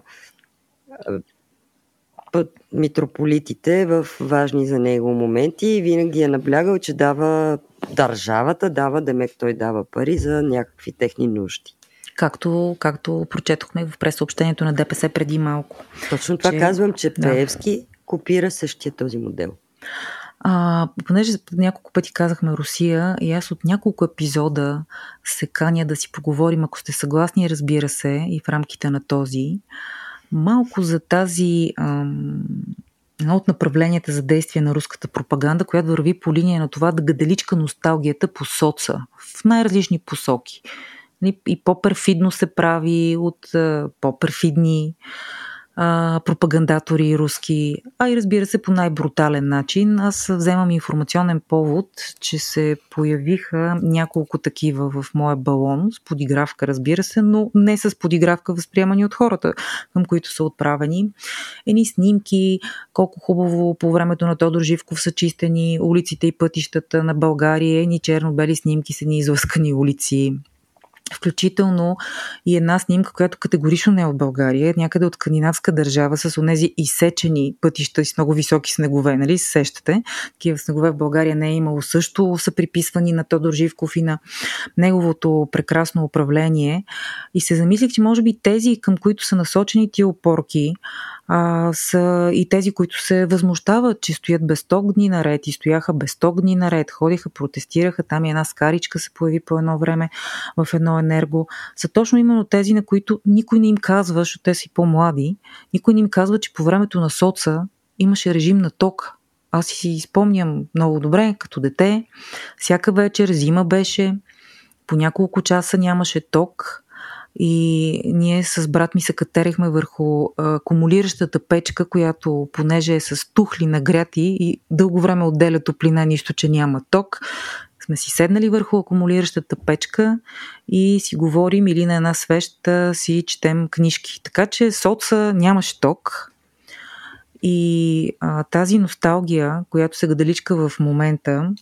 митрополитите в важни за него моменти и винаги е наблягал, че дава държавата, дава, демек той дава пари за някакви техни нужди както, както прочетохме в пресъобщението на ДПС преди малко. Точно това че... казвам, че Пеевски да. копира същия този модел. А, понеже няколко пъти казахме Русия и аз от няколко епизода се каня да си поговорим, ако сте съгласни, разбира се, и в рамките на този, малко за тази ам, едно от направленията за действие на руската пропаганда, която върви по линия на това да гаделичка носталгията по соца в най-различни посоки. Нали, и по-перфидно се прави от по-перфидни пропагандатори руски, а и разбира се по най-брутален начин. Аз вземам информационен повод, че се появиха няколко такива в моя балон, с подигравка разбира се, но не с подигравка възприемани от хората, към които са отправени. Едни снимки, колко хубаво по времето на Тодор Живков са чистени улиците и пътищата на България, едни черно-бели снимки с едни излъскани улици Включително и една снимка, която категорично не е от България, някъде от скандинавска държава с онези изсечени пътища с много високи снегове, нали? Сещате? Такива снегове в България не е имало също, са приписвани на Тодор Живков и на неговото прекрасно управление. И се замислих, че може би тези, към които са насочени тия опорки, а, са и тези, които се възмущават, че стоят без 100 дни наред и стояха без 100 дни наред, ходиха, протестираха, там и една скаричка се появи по едно време в едно енерго, са точно именно тези, на които никой не им казва, защото те си по-млади, никой не им казва, че по времето на соца имаше режим на ток. Аз си спомням много добре, като дете, всяка вечер зима беше, по няколко часа нямаше ток, и ние с брат ми се катерихме върху акумулиращата печка, която понеже е с тухли нагряти и дълго време отделя топлина, нищо, че няма ток, сме си седнали върху акумулиращата печка и си говорим или на една свеща си четем книжки. Така че соца нямаше ток. И а, тази носталгия, която се гадаличка в момента,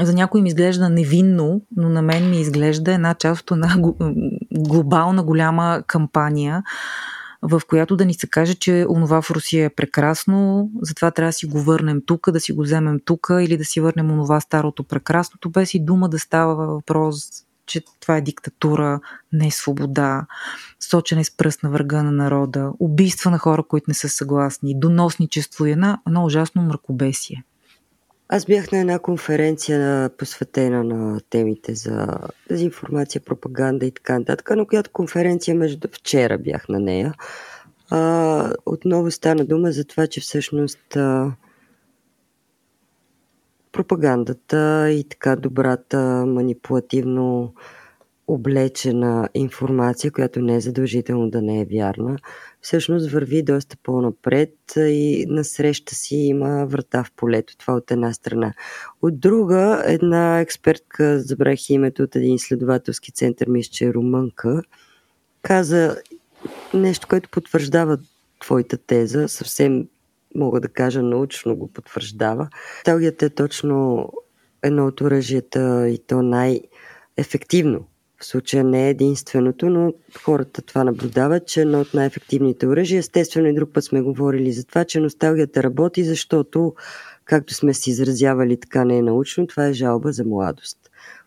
за някой ми изглежда невинно, но на мен ми изглежда една част от една глобална голяма кампания, в която да ни се каже, че онова в Русия е прекрасно, затова трябва да си го върнем тук, да си го вземем тук или да си върнем онова старото прекрасното, без и дума да става въпрос, че това е диктатура, не е свобода, сочене с пръст на врага на народа, убийства на хора, които не са съгласни, доносничество и една, едно ужасно мракобесие. Аз бях на една конференция посветена на темите за дезинформация, пропаганда и така нататък, на която конференция между вчера бях на нея. А, отново стана дума за това, че всъщност а, пропагандата и така добрата манипулативно облечена информация, която не е задължително да не е вярна, всъщност върви доста по-напред и насреща си има врата в полето. Това от една страна. От друга, една експертка, забрах името от един изследователски център, мисля, че е румънка, каза нещо, което потвърждава твоята теза, съвсем мога да кажа научно го потвърждава. Талгията е точно едно от оръжията и то най-ефективно. В случая не е единственото, но хората това наблюдават, че едно от най-ефективните оръжия. Естествено и друг път сме говорили за това, че носталгията работи, защото, както сме си изразявали така не е научно, това е жалба за младост.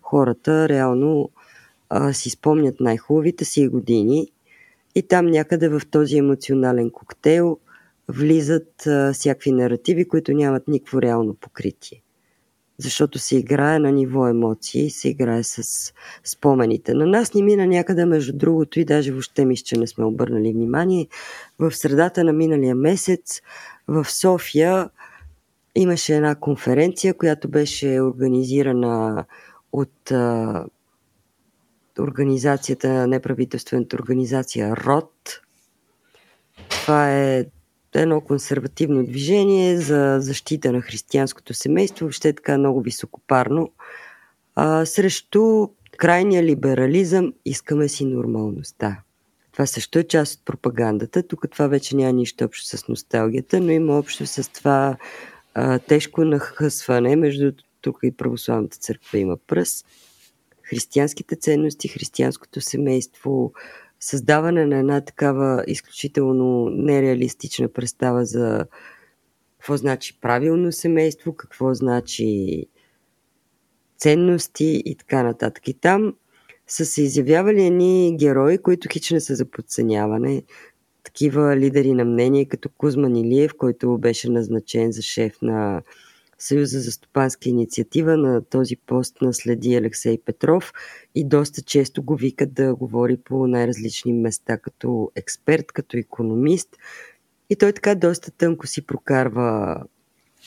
Хората реално а, си спомнят най-хубавите си години и там някъде в този емоционален коктейл влизат а, всякакви наративи, които нямат никакво реално покритие. Защото се играе на ниво емоции, се играе с спомените. На нас ни мина някъде между другото и даже въобще мисля, че не сме обърнали внимание. В средата на миналия месец в София имаше една конференция, която беше организирана от а, организацията, неправителствената организация РОД. Това е едно консервативно движение за защита на християнското семейство, въобще е така много високопарно. А, срещу крайния либерализъм искаме си нормалността. Това също е част от пропагандата. Тук това вече няма нищо общо с носталгията, но има общо с това а, тежко нахъсване. Между тук и православната църква има пръст християнските ценности, християнското семейство, създаване на една такава изключително нереалистична представа за какво значи правилно семейство, какво значи ценности и така нататък. И там са се изявявали едни герои, които хич не са за подценяване. Такива лидери на мнение, като Кузман Илиев, който беше назначен за шеф на Съюза за стопанска инициатива. На този пост наследи Алексей Петров и доста често го викат да говори по най-различни места като експерт, като економист. И той така доста тънко си прокарва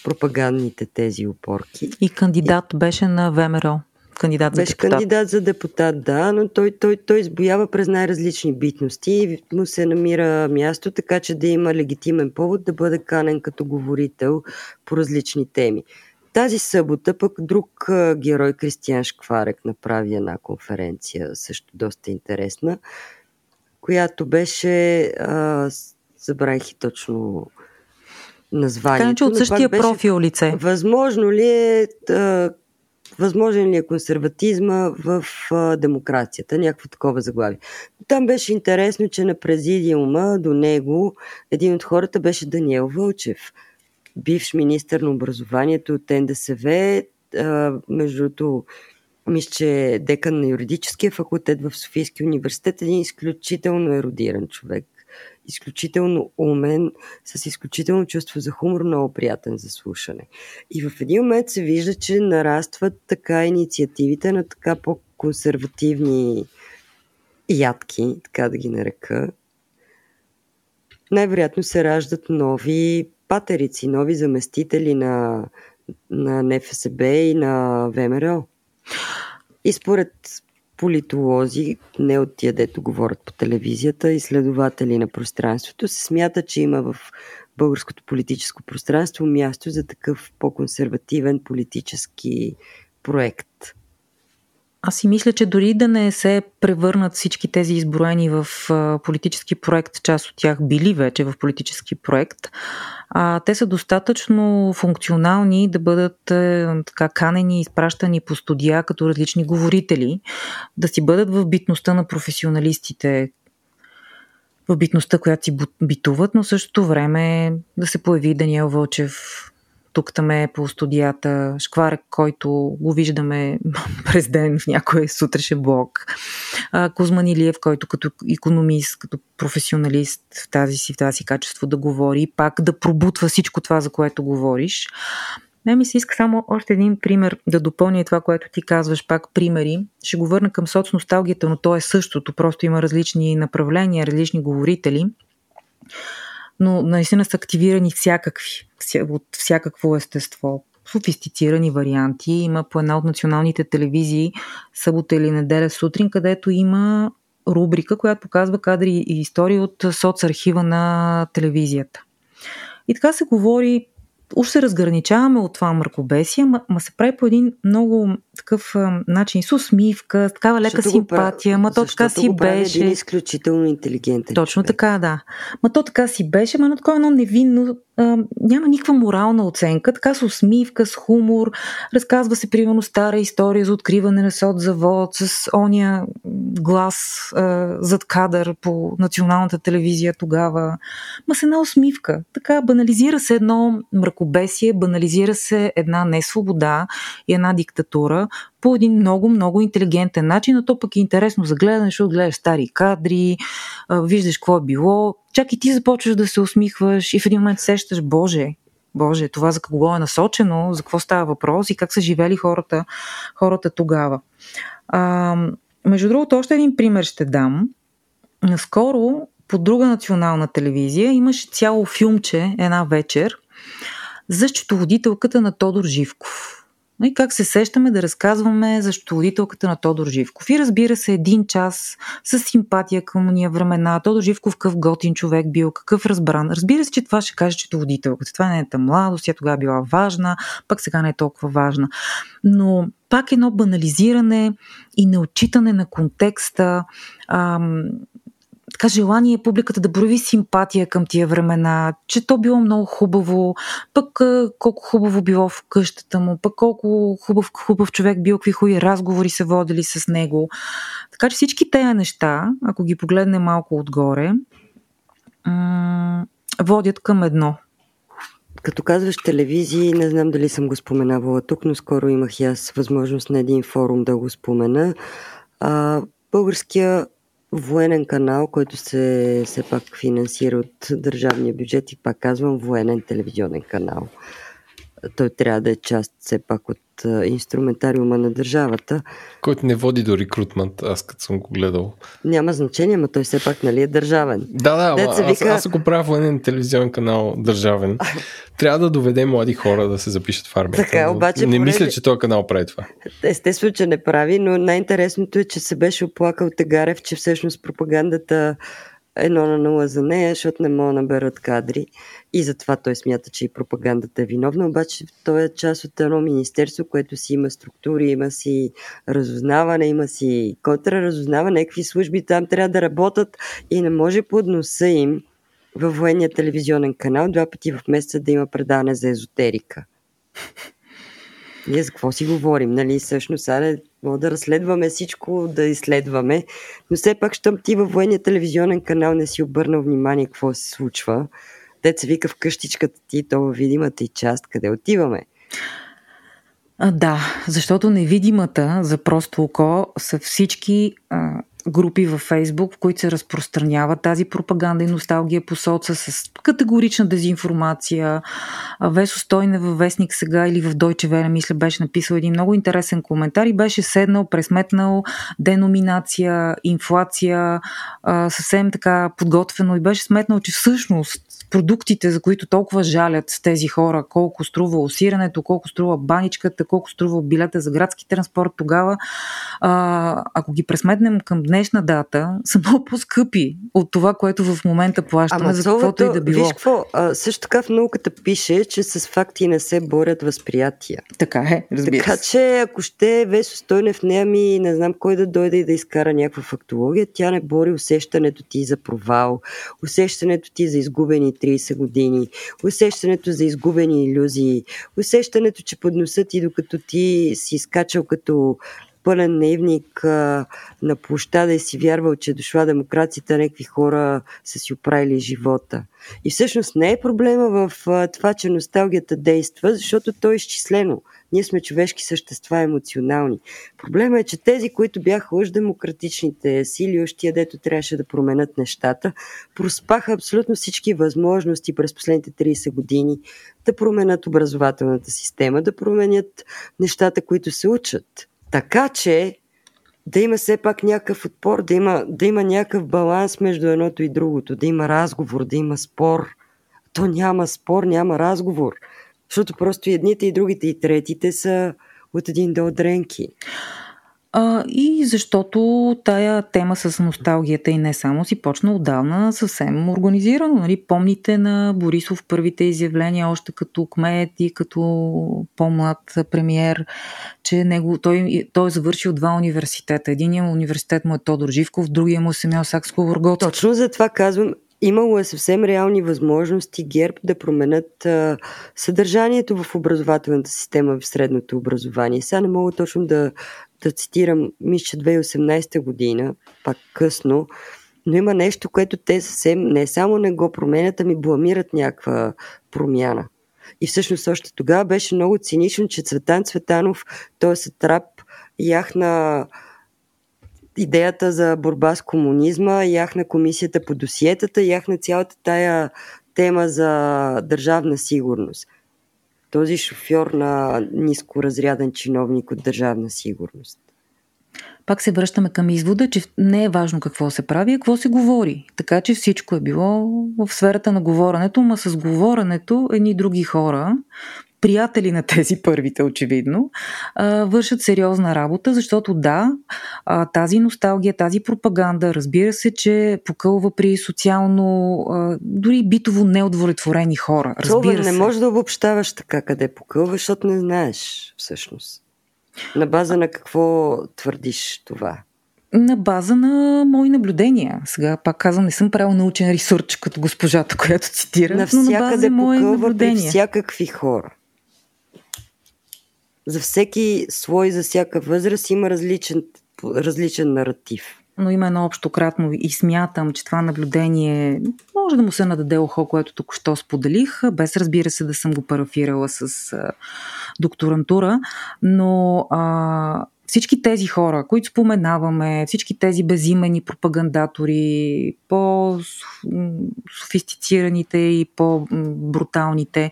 пропагандните тези опорки. И кандидат и... беше на ВМРО кандидат за Беше депутат. кандидат за депутат, да, но той, той, той избоява през най-различни битности и му се намира място, така че да има легитимен повод да бъде канен като говорител по различни теми. Тази събота пък друг герой Кристиян Шкварек направи една конференция, също доста интересна, която беше, а, забравих и точно названието. Така че от същия беше, профил лице. Възможно ли е а, възможен ли е консерватизма в демокрацията, някакво такова заглавие. Там беше интересно, че на президиума до него един от хората беше Даниел Вълчев, бивш министър на образованието от НДСВ, между другото, мисля, че е декан на юридическия факултет в Софийския университет, един изключително еродиран човек изключително умен, с изключително чувство за хумор, много приятен за слушане. И в един момент се вижда, че нарастват така инициативите на така по-консервативни ядки, така да ги нарека. Най-вероятно се раждат нови патерици, нови заместители на, на НФСБ и на ВМРО. И според политолози, не от тия, дето говорят по телевизията, изследователи на пространството, се смята, че има в българското политическо пространство място за такъв по-консервативен политически проект. Аз си мисля, че дори да не се превърнат всички тези изброени в политически проект, част от тях били вече в политически проект, а, те са достатъчно функционални да бъдат е, така канени, изпращани по студия като различни говорители, да си бъдат в битността на професионалистите, в битността, която си битуват, но същото време да се появи Даниел Вълчев тук там е по студията, Шкварек, който го виждаме през ден в някой сутрешен блок, Кузман Илиев, който като економист, като професионалист в тази си, в тази качество да говори, пак да пробутва всичко това, за което говориш. Не ми се иска само още един пример да допълня това, което ти казваш, пак примери. Ще го върна към соцносталгията, но то е същото, просто има различни направления, различни говорители но наистина са активирани всякакви, от всякакво естество. софистицирани варианти. Има по една от националните телевизии събота или неделя сутрин, където има рубрика, която показва кадри и истории от соцархива на телевизията. И така се говори уж се разграничаваме от това мракобесие, ма, ма се прави по един много такъв а, начин, с усмивка, с такава лека Защото симпатия, ма то така си беше. Един изключително интелигентен. Точно човек. така, да. Ма то така си беше, ма на такова едно невинно, а, няма никаква морална оценка, така с усмивка, с хумор, разказва се примерно стара история за откриване на соцзавод, с ония глас а, зад кадър по националната телевизия тогава. Ма с една усмивка. Така банализира се едно мракобесие, банализира се една несвобода и една диктатура по един много, много интелигентен начин, а то пък е интересно за гледане, защото гледаш стари кадри, виждаш какво е било, чак и ти започваш да се усмихваш и в един момент сещаш, Боже, Боже, това за кого е насочено, за какво става въпрос и как са живели хората, хората тогава. А, между другото, още един пример ще дам. Наскоро по друга национална телевизия имаше цяло филмче една вечер за счетоводителката на Тодор Живков. И как се сещаме да разказваме за счетоводителката на Тодор Живков. И разбира се, един час с симпатия към уния времена. Тодор Живков какъв готин човек бил, какъв разбран. Разбира се, че това ще каже счетоводителката. Това не е та младост, тя тогава била важна, пък сега не е толкова важна. Но пак едно банализиране и неотчитане на контекста. Ам, така желание публиката да прояви симпатия към тия времена, че то било много хубаво, пък колко хубаво било в къщата му, пък колко хубав, хубав човек бил, какви хубави разговори се водили с него. Така че всички тези неща, ако ги погледне малко отгоре, водят към едно. Като казваш телевизии, не знам дали съм го споменавала тук, но скоро имах и аз възможност на един форум да го спомена. А, българския военен канал, който се все пак финансира от държавния бюджет и пак казвам военен телевизионен канал. Той трябва да е част все пак от инструментариума на държавата. Който не води до рекрутмент, аз като съм го гледал. Няма значение, но той все пак нали е държавен. Да, да, ама, вика... аз, аз го правя военен телевизионен канал държавен. трябва да доведе млади хора да се запишат в армията. Така, обаче, не мисля, че този канал прави това. Естествено, че не прави, но най-интересното е, че се беше оплакал Тегарев, че всъщност пропагандата едно на нула за нея, защото не могат да наберат кадри и затова той смята, че и пропагандата е виновна, обаче той е част от едно министерство, което си има структури, има си разузнаване, има си контраразузнаване, някакви служби там трябва да работят и не може под носа им във военния телевизионен канал два пъти в месеца да има предаване за езотерика. Ние за какво си говорим, нали? Всъщност, аре, мога да разследваме всичко, да изследваме, но все пак, щом ти във военния телевизионен канал не си обърнал внимание какво се случва, те се вика в къщичката ти, то във видимата и част, къде отиваме. А, да, защото невидимата за просто око са всички а, групи във Фейсбук, в които се разпространява тази пропаганда и носталгия по соца с категорична дезинформация. Весо Стойне във Вестник сега или в Дойче Веле, мисля, беше написал един много интересен коментар и беше седнал, пресметнал деноминация, инфлация, съвсем така подготвено и беше сметнал, че всъщност продуктите, за които толкова жалят тези хора, колко струва осирането, колко струва баничката, колко струва билета за градски транспорт, тогава, а, ако ги пресметнем към днешна дата, са много по-скъпи от това, което в момента плащаме Ама, за каквото и да било. Виж какво, а, също така в науката пише, че с факти не се борят възприятия. Така е, разбира Така че, ако ще Весо Стойнев не ами не знам кой да дойде и да изкара някаква фактология, тя не бори усещането ти за провал, усещането ти за изгубени 30 години, усещането за изгубени иллюзии, усещането, че под носа ти, докато ти си скачал като пълен наивник а, на площада и си вярвал, че е дошла демокрацията, някакви хора са си оправили живота. И всъщност не е проблема в а, това, че носталгията действа, защото то е изчислено. Ние сме човешки същества, емоционални. Проблема е, че тези, които бяха уж демократичните сили, уж тия, дето трябваше да променят нещата, проспаха абсолютно всички възможности през последните 30 години да променят образователната система, да променят нещата, които се учат. Така че да има все пак някакъв отпор, да има, да има някакъв баланс между едното и другото, да има разговор, да има спор. То няма спор, няма разговор. Защото просто и едните, и другите, и третите са от един до дренки. А, и защото тая тема с носталгията и не само си почна отдавна съвсем организирано. Нали? Помните на Борисов първите изявления още като кмет и като по-млад премиер, че него, той, той е завършил два университета. Единият университет му е Тодор Живков, другия му е Семял Сакско Въргоцки. Точно за това казвам, имало е съвсем реални възможности ГЕРБ да променят а, съдържанието в образователната система в средното образование. Сега не мога точно да, да цитирам, мисля, 2018 година, пак късно, но има нещо, което те съвсем не само не го променят, ами бламират някаква промяна. И всъщност още тогава беше много цинично, че Цветан Цветанов, т.е. трап, яхна идеята за борба с комунизма, яхна комисията по досиетата, яхна цялата тая тема за държавна сигурност. Този шофьор на нискоразряден чиновник от държавна сигурност. Пак се връщаме към извода, че не е важно какво се прави, а какво се говори. Така че всичко е било в сферата на говоренето, ма с говоренето едни други хора приятели на тези първите, очевидно, вършат сериозна работа, защото да, тази носталгия, тази пропаганда, разбира се, че покълва при социално, дори битово неудовлетворени хора. Разбира Това се. не можеш да обобщаваш така къде покълва, защото не знаеш всъщност. На база на какво твърдиш това? на база на мои наблюдения. Сега пак казвам, не съм правил научен ресурч като госпожата, която цитира, Навсякъде но на база мои наблюдения. всякакви хора за всеки слой, за всяка възраст има различен, различен наратив. Но има едно общо кратно и смятам, че това наблюдение може да му се нададе охо, което току-що споделих, без разбира се да съм го парафирала с а, докторантура, но а, всички тези хора, които споменаваме, всички тези безимени пропагандатори, по-софистицираните и по-бруталните,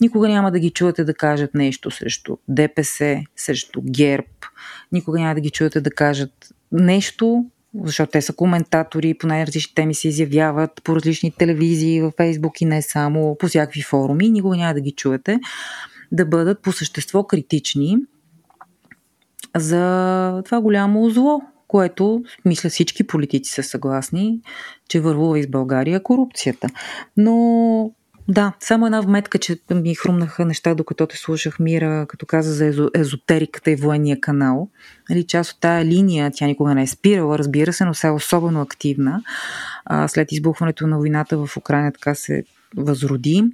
никога няма да ги чуете да кажат нещо срещу ДПС, срещу ГЕРБ, никога няма да ги чуете да кажат нещо, защото те са коментатори, по най-различни теми се изявяват по различни телевизии, във Фейсбук и не само, по всякакви форуми, никога няма да ги чуете да бъдат по същество критични за това голямо зло, което, мисля, всички политици са съгласни, че вървува из България корупцията. Но да, само една вметка, че ми хрумнаха неща, докато те слушах Мира, като каза за езотериката и военния канал. Нали, част от тая линия, тя никога не е спирала, разбира се, но сега е особено активна. А, след избухването на войната в Украина така се възроди.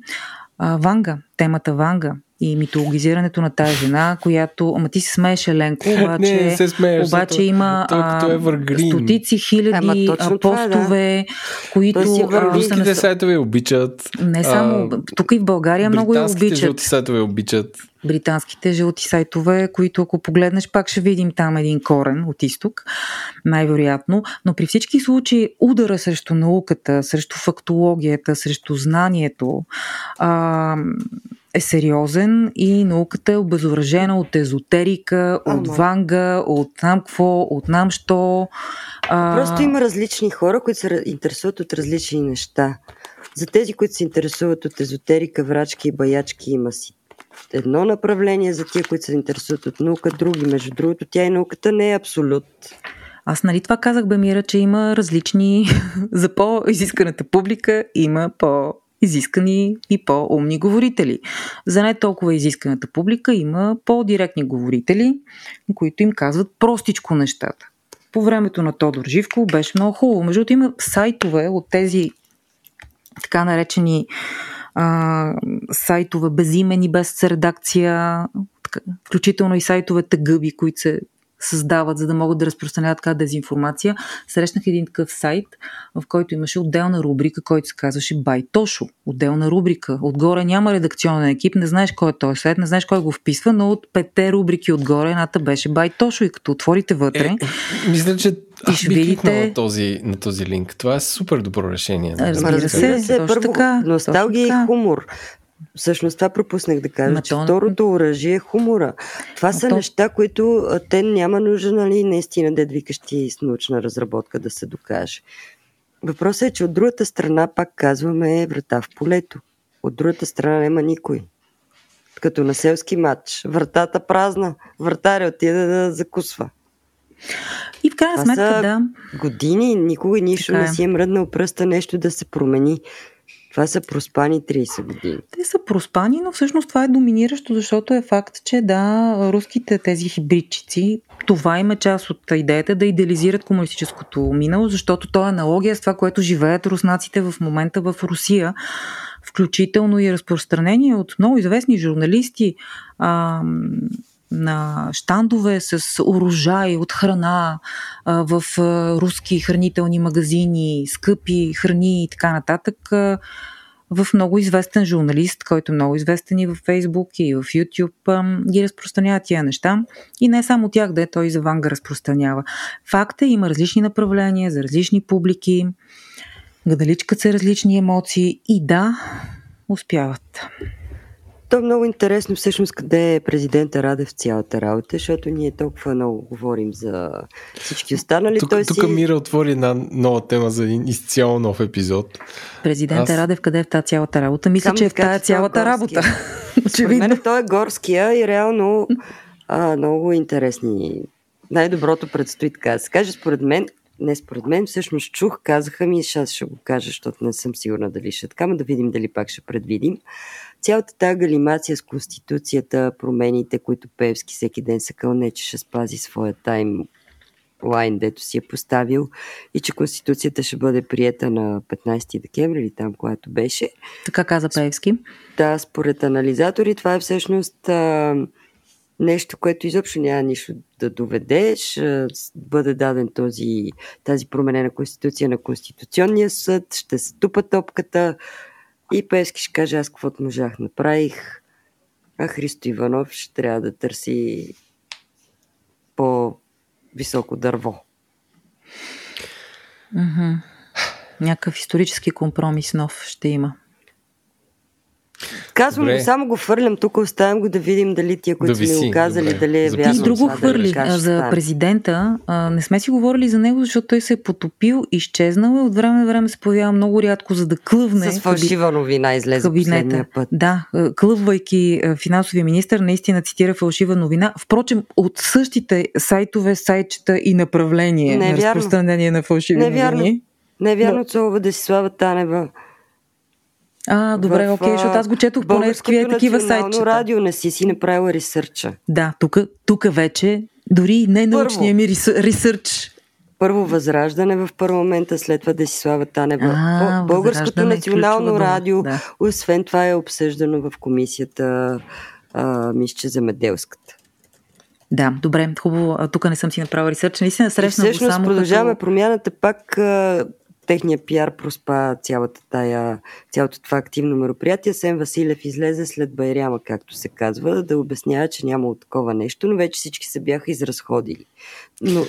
А, Ванга, темата Ванга, и митологизирането на тази жена, която... Ама ти се смееш, Еленко, обаче, не, не се смееш, обаче има е стотици хиляди Ама, постове, е, да. които... Руските а, сайтове обичат. Не само... А, тук и в България много я обичат. жълти сайтове обичат. Британските жълти сайтове, които ако погледнеш, пак ще видим там един корен от изток, най-вероятно. Но при всички случаи удара срещу науката, срещу фактологията, срещу знанието, а, е сериозен и науката е обезоръжена от езотерика, Ама. от ванга, от там какво, от нам що. А... Просто има различни хора, които се интересуват от различни неща. За тези, които се интересуват от езотерика, врачки и баячки, има си едно направление, за тия, които се интересуват от наука, други. Между другото, тя и науката не е абсолют. Аз нали това казах, Бемира, че има различни за по-изисканата публика, има по изискани и по-умни говорители. За не толкова изисканата публика има по-директни говорители, които им казват простичко нещата. По времето на Тодор Живко беше много хубаво. Между има сайтове от тези така наречени а, сайтове безимени, без редакция, включително и сайтовете гъби, които се създават, за да могат да разпространяват така дезинформация. Срещнах един такъв сайт, в който имаше отделна рубрика, който се казваше Байтошо. Отделна рубрика. Отгоре няма редакционен екип, не знаеш кой е този сайт, не знаеш кой го вписва, но от петте рубрики отгоре едната беше Байтошо и като отворите вътре. Е, мисля, че аз ще видите... на този, на този линк. Това е супер добро решение. Разбира се, се първо, така, носталгия и хумор. Всъщност това пропуснах да кажа, че второто оръжие е хумора. Това са то... неща, които те няма нужда, нали, наистина да викаш ти с научна разработка да се докаже. Въпросът е, че от другата страна, пак казваме, е врата в полето. От другата страна няма никой. Като на селски матч. Вратата празна. Вратаря отиде да закусва. И в крайна сметка, да. Години никога нищо Така не е. си е мръднал пръста нещо да се промени. Това са проспани 30 години. Те са проспани, но всъщност това е доминиращо, защото е факт, че да, руските тези хибридчици, това им е част от идеята да идеализират комунистическото минало, защото то е аналогия с това, което живеят руснаците в момента в Русия, включително и разпространение от много известни журналисти а, на щандове с урожай от храна в руски хранителни магазини, скъпи храни и така нататък. В много известен журналист, който е много известен и в Фейсбук и в ам, ги разпространява тия неща. И не само тях, да е той и за Ванга разпространява. Факт е, има различни направления за различни публики, гадаличкат се различни емоции и да, успяват. То е много интересно всъщност къде е президента Радев в цялата работа, защото ние толкова много говорим за всички останали. Тук, той тук си... Мира отвори една нова тема за един изцяло нов епизод. Президента Аз- Радев къде е в тази цялата работа? Мисля, Само че е в тази е цялата горския. работа. Очевидно. мен той е горския и реално а, много интересни. Най-доброто предстои така да се каже. Според мен, не според мен, всъщност чух, казаха ми, аз ще го кажа, защото не съм сигурна дали ще е така, но да видим дали пак ще предвидим. Цялата тази галимация с Конституцията, промените, които Певски всеки ден се кълне, че ще спази своя тайм лайн, дето си е поставил и че Конституцията ще бъде приета на 15 декември или там, когато беше. Така каза Певски. Да, според анализатори това е всъщност а, нещо, което изобщо няма нищо да доведе. Ще бъде даден този, тази променена конституция на Конституционния съд, ще се тупа топката и Певски ще каже аз каквото можах направих, а Христо Иванов ще трябва да търси по-високо дърво. Мгм. Някакъв исторически компромис нов ще има. Казвам Добре. го, само го фърлям тук, оставям го да видим дали тия, които Да виси, го казали, добре. дали е Записвам вярно. И друго дали хвърли така ще за президента. А, не сме си говорили за него, защото той се е потопил, изчезнал и от време на време се появява много рядко, за да клъвне С фалшива новина излезе кабинета. път. Да, а, финансовия министр, наистина цитира фалшива новина. Впрочем, от същите сайтове, сайтчета и направление Не е на вярно. разпространение на фалшиви Не е вярно. новини. Не е вярно, Цолова Десислава Танева. А, добре, В, окей, защото аз го четох в Българското такива сайтчета. радио не си си направила ресърча. Да, тук, тук вече дори не научния ми ресъ- ресърч. Първо Възраждане в парламента, след това Десислава Танева. А, Бо- Българското е национално дума, радио, да. освен това е обсъждано в комисията а, мисля, че земеделската. Да, добре, хубаво. А, Тук не съм си направила ресърч. Наистина И срещна го всъщност само продължаваме като... промяната пак а, техния пиар проспа цялата тая, цялото това активно мероприятие. Сен Василев излезе след Байряма, както се казва, да обяснява, че нямало такова нещо, но вече всички се бяха изразходили. Но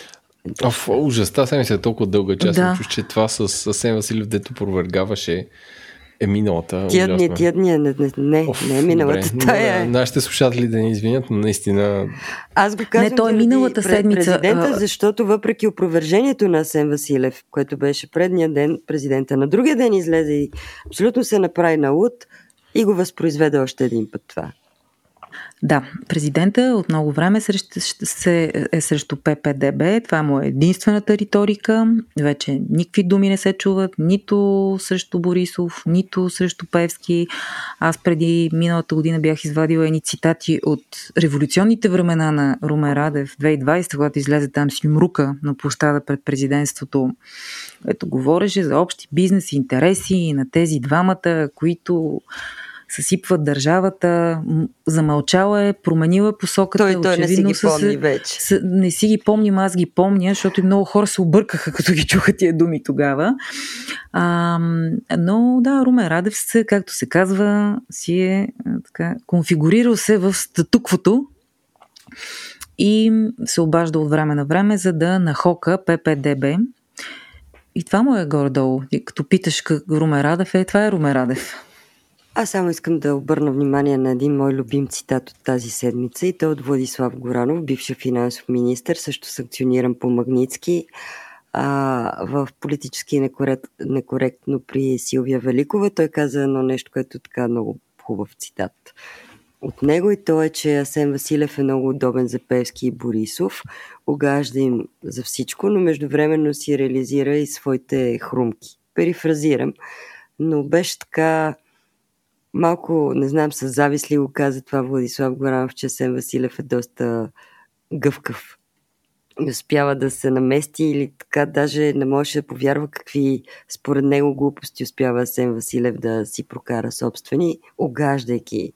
Оф, ужас, тази седмица е толкова дълга, че аз Да. чуш, че това с Асен Василев, дето провергаваше, е миналата. тия дни, ужасно. тия дни, не, не, не, Оф, не е миналата. добре. Тая На- е. Нашите слушатели да ни извинят, но наистина Аз го казвам то е заради миналата седмица, Президента, а- защото въпреки опровержението на Асен Василев, което беше предния ден, президента на другия ден излезе и абсолютно се направи на луд и го възпроизведе още един път това. Да, президента от много време срещу, се, е срещу ППДБ. Това му е единствената риторика. Вече никакви думи не се чуват, нито срещу Борисов, нито срещу Певски. Аз преди миналата година бях извадила едни цитати от революционните времена на Румен Радев 2020, когато излезе там с юмрука на площада пред президентството, което говореше за общи бизнес интереси на тези двамата, които съсипват държавата, замълчала е, променила е посоката. Той, той не си ги са помни вече. с, не си ги помним, аз ги помня, защото и много хора се объркаха, като ги чуха тия думи тогава. А, но да, Румен Радев, се, както се казва, си е а, така, конфигурирал се в статуквото и се обажда от време на време, за да нахока ППДБ. И това му е горе-долу. И като питаш Румен Радев е, това е Румен Радев. Аз само искам да обърна внимание на един мой любим цитат от тази седмица и то е от Владислав Горанов, бившия финансов министр, също санкциониран по Магницки а, в политически некорект, некоректно при Силвия Великова. Той каза едно нещо, което е така много хубав цитат. от него и то е, че Асен Василев е много удобен за Певски и Борисов. Огажда им за всичко, но междувременно си реализира и своите хрумки. Перифразирам, но беше така малко, не знам, с завист ли го каза това Владислав Горанов, че Асен Василев е доста гъвкав. Не успява да се намести или така даже не може да повярва какви според него глупости успява Асен Василев да си прокара собствени, огаждайки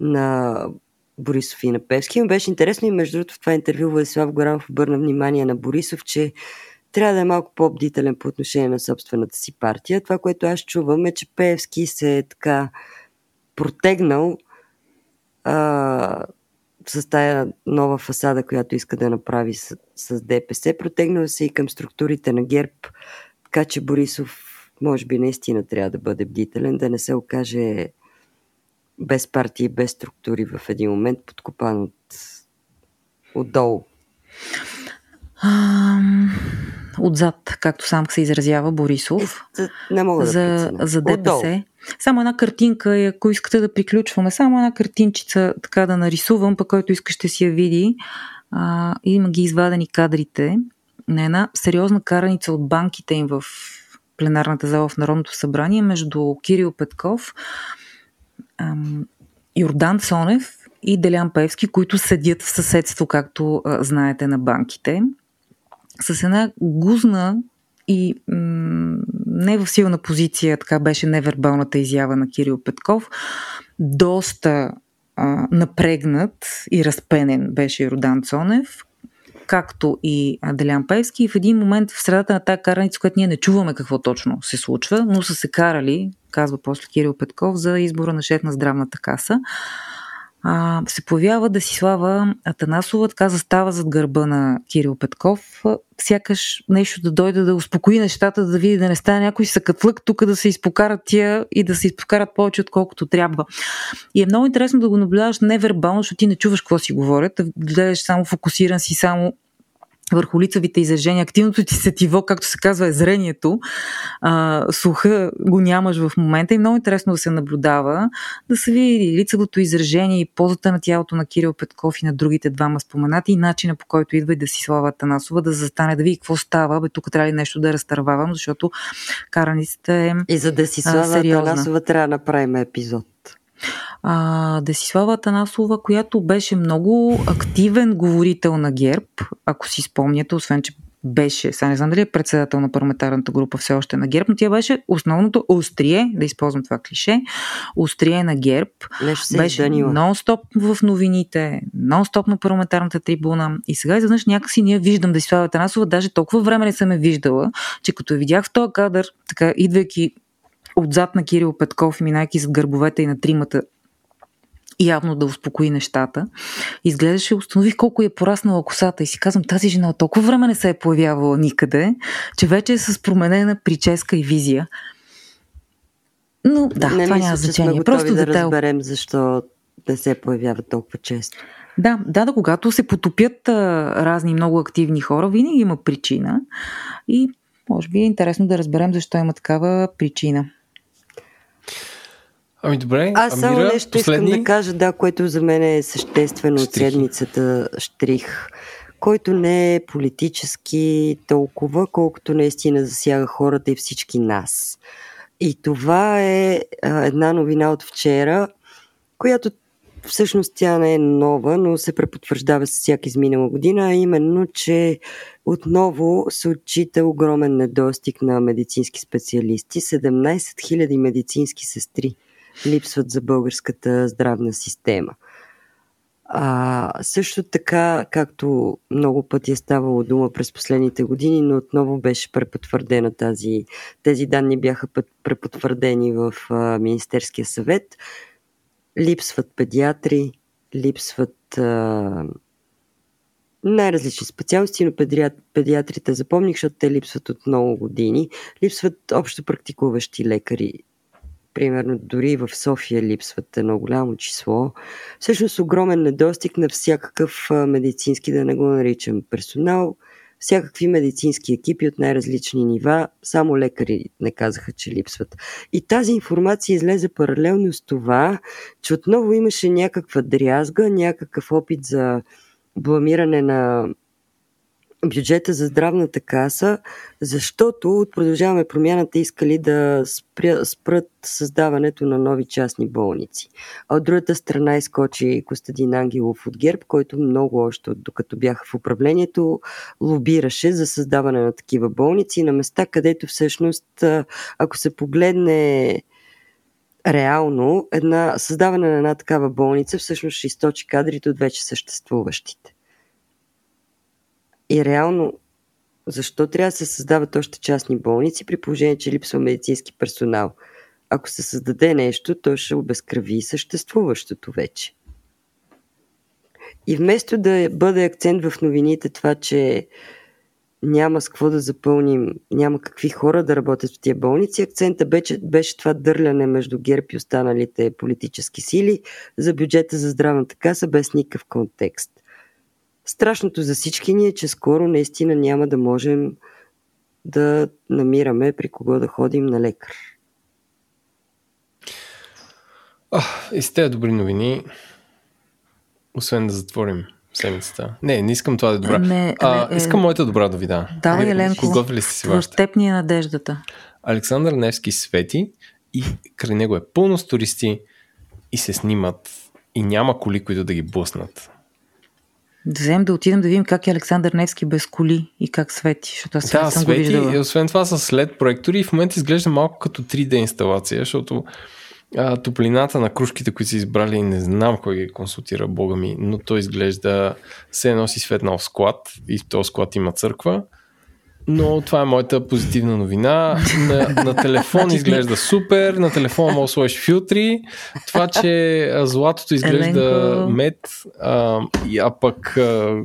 на Борисов и на Певски. Но беше интересно и между другото в това интервю Владислав Горанов обърна внимание на Борисов, че трябва да е малко по-бдителен по отношение на собствената си партия. Това, което аз чувам е, че Певски се е така протегнал а, с тая нова фасада, която иска да направи с, с ДПС. Протегнал се и към структурите на ГЕРБ, така че Борисов може би наистина трябва да бъде бдителен, да не се окаже без партии, без структури в един момент, подкопан от отдолу. А, отзад, както сам се изразява Борисов. Не мога да за, за ДПС. Отдолу. Само една картинка, ако искате да приключваме, само една картинчица така да нарисувам, пък който иска ще си я види. А, има ги извадени кадрите на една сериозна караница от банките им в пленарната зала в Народното събрание между Кирил Петков, ам, Йордан Цонев и Делян Певски, които седят в съседство, както а, знаете, на банките, с една гузна и м- не в силна позиция, така беше невербалната изява на Кирил Петков. Доста а, напрегнат и разпенен беше Родан Цонев, както и Делян Певски. И в един момент в средата на тази караница, която ние не чуваме какво точно се случва, но са се карали, казва после Кирил Петков, за избора на шеф на здравната каса а, се появява Десислава Атанасова, така застава зад гърба на Кирил Петков, сякаш нещо да дойде да успокои нещата, да види да не стане. Някой съкатлък тук да се изпокарат тия и да се изпокарат повече отколкото трябва. И е много интересно да го наблюдаваш невербално, защото ти не чуваш какво си говорят, да гледаш само фокусиран си само върху лицевите изражения, активното ти сетиво, както се казва, е зрението, а, слуха го нямаш в момента и много интересно да се наблюдава, да се види лицевото изражение и позата на тялото на Кирил Петков и на другите двама споменати и начина по който идва и да си слава Танасова, да застане, да види какво става, бе тук трябва ли нещо да разтървавам, защото караницата е И за да си слава Танасова трябва да направим епизод а, Десислава Танасова, която беше много активен говорител на ГЕРБ, ако си спомняте, освен че беше, сега не знам дали е председател на парламентарната група все още на ГЕРБ, но тя беше основното острие, да използвам това клише, острие на ГЕРБ. Нещо беше нон-стоп в новините, нон-стоп на парламентарната трибуна. И сега изведнъж някакси ние виждам Десислава Танасова, даже толкова време не съм я виждала, че като видях в този кадър, така идвайки отзад на Кирил Петков минайки зад гърбовете и на тримата явно да успокои нещата. Изглеждаше, установих колко е пораснала косата и си казвам, тази жена от толкова време не се е появявала никъде, че вече е с променена прическа и визия. Но да, не това мисля, няма значение. Сме Просто да детайл. разберем защо не се появява толкова често. Да, да, да, когато се потопят а, разни много активни хора, винаги има причина и може би е интересно да разберем защо има такава причина. Ами добре, Аз само Амира, нещо последни... искам да кажа, да, което за мен е съществено Штрихи. от седмицата штрих, който не е политически толкова, колкото наистина засяга хората и всички нас. И това е а, една новина от вчера, която всъщност тя не е нова, но се препотвърждава с всяка изминала година, а именно, че отново се отчита огромен недостиг на медицински специалисти. 17 000 медицински сестри липсват за българската здравна система. А, също така, както много пъти е ставало дума през последните години, но отново беше препотвърдена тази, тези данни бяха препотвърдени в а, Министерския съвет. Липсват педиатри, липсват а, най-различни специалности, но педиат, педиатрите запомних, защото те липсват от много години. Липсват общо практикуващи лекари примерно дори в София липсват едно голямо число. Всъщност огромен недостиг на всякакъв медицински, да не го наричам персонал, всякакви медицински екипи от най-различни нива, само лекари не казаха, че липсват. И тази информация излезе паралелно с това, че отново имаше някаква дрязга, някакъв опит за бламиране на бюджета за здравната каса, защото от продължаваме промяната искали да спря, спрат създаването на нови частни болници. А от другата страна изкочи Костадин Ангелов от ГЕРБ, който много още докато бяха в управлението лобираше за създаване на такива болници на места, където всъщност, ако се погледне реално, една, създаване на една такава болница всъщност ще източи кадрите от вече съществуващите. И реално, защо трябва да се създават още частни болници, при положение, че липсва медицински персонал? Ако се създаде нещо, то ще обезкръви съществуващото вече. И вместо да бъде акцент в новините това, че няма с какво да запълним, няма какви хора да работят в тия болници, акцента беше, беше това дърляне между ГЕРБ и останалите политически сили за бюджета за здравната каса без никакъв контекст. Страшното за всички ни е, че скоро наистина няма да можем да намираме при кого да ходим на лекар. А, и с тези добри новини, освен да затворим седмицата. Не, не искам това да е добра. Не, а, не, е... Искам моята добра новина. Давай, Еленко. ли сте си В теб ни е надеждата. Александър Невски свети и край него е пълно с туристи и се снимат и няма коли, които да ги блъснат. Да вземем да отидем да видим как е Александър Невски без коли и как свети, защото аз да, съм свети, го виждала. И освен това са след проектори и в момента изглежда малко като 3D инсталация, защото а, топлината на кружките, които са избрали, не знам кой ги консултира, бога ми, но той изглежда се носи светнал склад и в този склад има църква но това е моята позитивна новина. На, на телефон значи изглежда супер, на телефона мога да сложиш филтри. Това, че златото изглежда мед, а, а пък а,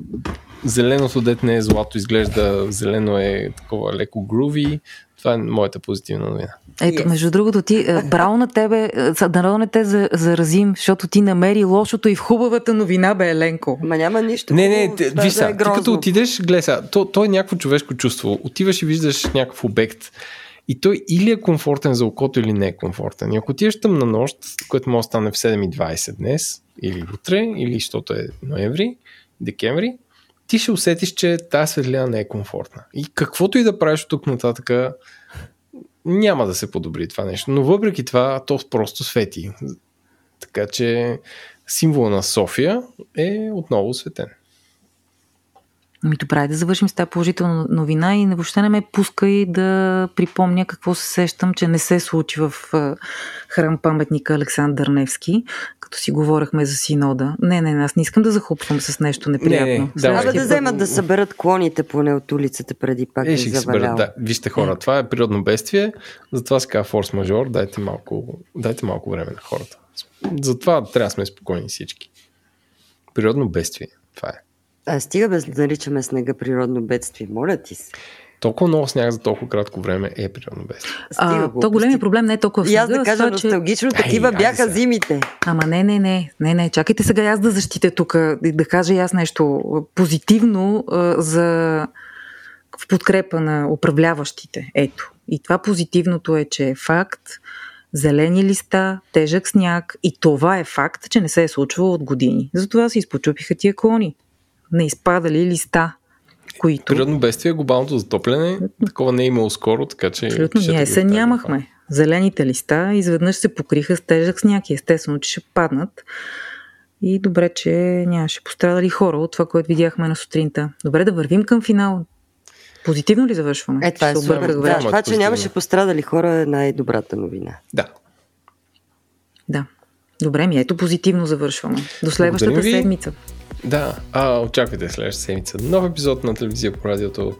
зеленото дет не е злато, изглежда зелено е такова леко груви. Това е моята позитивна новина. Ето, yes. между другото, ти, браво на тебе, да не те заразим, защото ти намери лошото и в хубавата новина, бе, Еленко. Ма няма нищо. Не, не, те, виж сега, да е ти като отидеш, гледай сега, то, то е някакво човешко чувство. Отиваш и виждаш някакъв обект и той или е комфортен за окото, или не е комфортен. И ако отидеш там на нощ, което може да стане в 7.20 днес, или утре, или защото е ноември, декември, ти ще усетиш, че тази светлина не е комфортна. И каквото и да правиш от тук нататък, няма да се подобри това нещо. Но въпреки това, то просто свети. Така че символа на София е отново светен. Ами добре, да завършим с тази положителна новина и въобще не ме пускай да припомня какво се сещам, че не се случи в храм паметника Александър Невски, като си говорихме за синода. Не, не, аз не искам да захлупвам с нещо неприятно. Не, не, Трябва да вземат да съберат клоните поне от улицата преди пак е, да ще съберат, да. Вижте хора, това е природно бедствие, затова се казва форс-мажор, дайте малко, дайте малко време на хората. Затова трябва да сме спокойни всички. Природно бедствие, това е. А стига без да наричаме снега природно бедствие, моля ти се. Толкова много сняг за толкова кратко време е природно бедствие. А, то големият проблем не е толкова в снега. И аз да кажа това, носталгично, че... такива Ай, бяха зимите. Ама не, не, не, не, не, чакайте сега аз да защитя тук, да кажа аз нещо позитивно а, за в подкрепа на управляващите. Ето. И това позитивното е, че е факт, зелени листа, тежък сняг и това е факт, че не се е случвало от години. Затова се изпочупиха тия клони не изпадали листа, които... Природно бедствие, глобалното затопляне, такова не е имало скоро, така че... Абсолютно, ние се нямахме. Зелените листа изведнъж се покриха с тежък сняг и естествено, че ще паднат. И добре, че нямаше пострадали хора от това, което видяхме на сутринта. Добре, да вървим към финал. Позитивно ли завършваме? Е, това е супер. Да, това, че нямаше пострадали хора е най-добрата новина. Да. Да. Добре, ми ето позитивно завършваме. До следващата седмица. Да, а, очаквайте следващата седмица нов епизод на телевизия по радиото.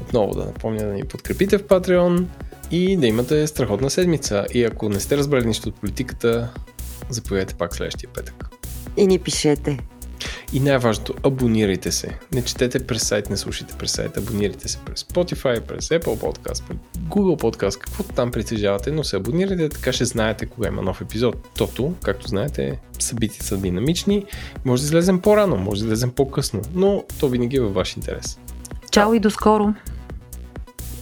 Отново да напомня да ни подкрепите в Patreon и да имате страхотна седмица. И ако не сте разбрали нищо от политиката, заповядайте пак следващия петък. И ни пишете. И най-важното, абонирайте се. Не четете през сайт, не слушайте през сайт. Абонирайте се през Spotify, през Apple Podcast, през Google Podcast, каквото там притежавате, но се абонирайте, така ще знаете кога има нов епизод. Тото, както знаете, събития са динамични. Може да излезем по-рано, може да излезем по-късно, но то винаги е във ваш интерес. Чао и до скоро!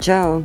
Чао!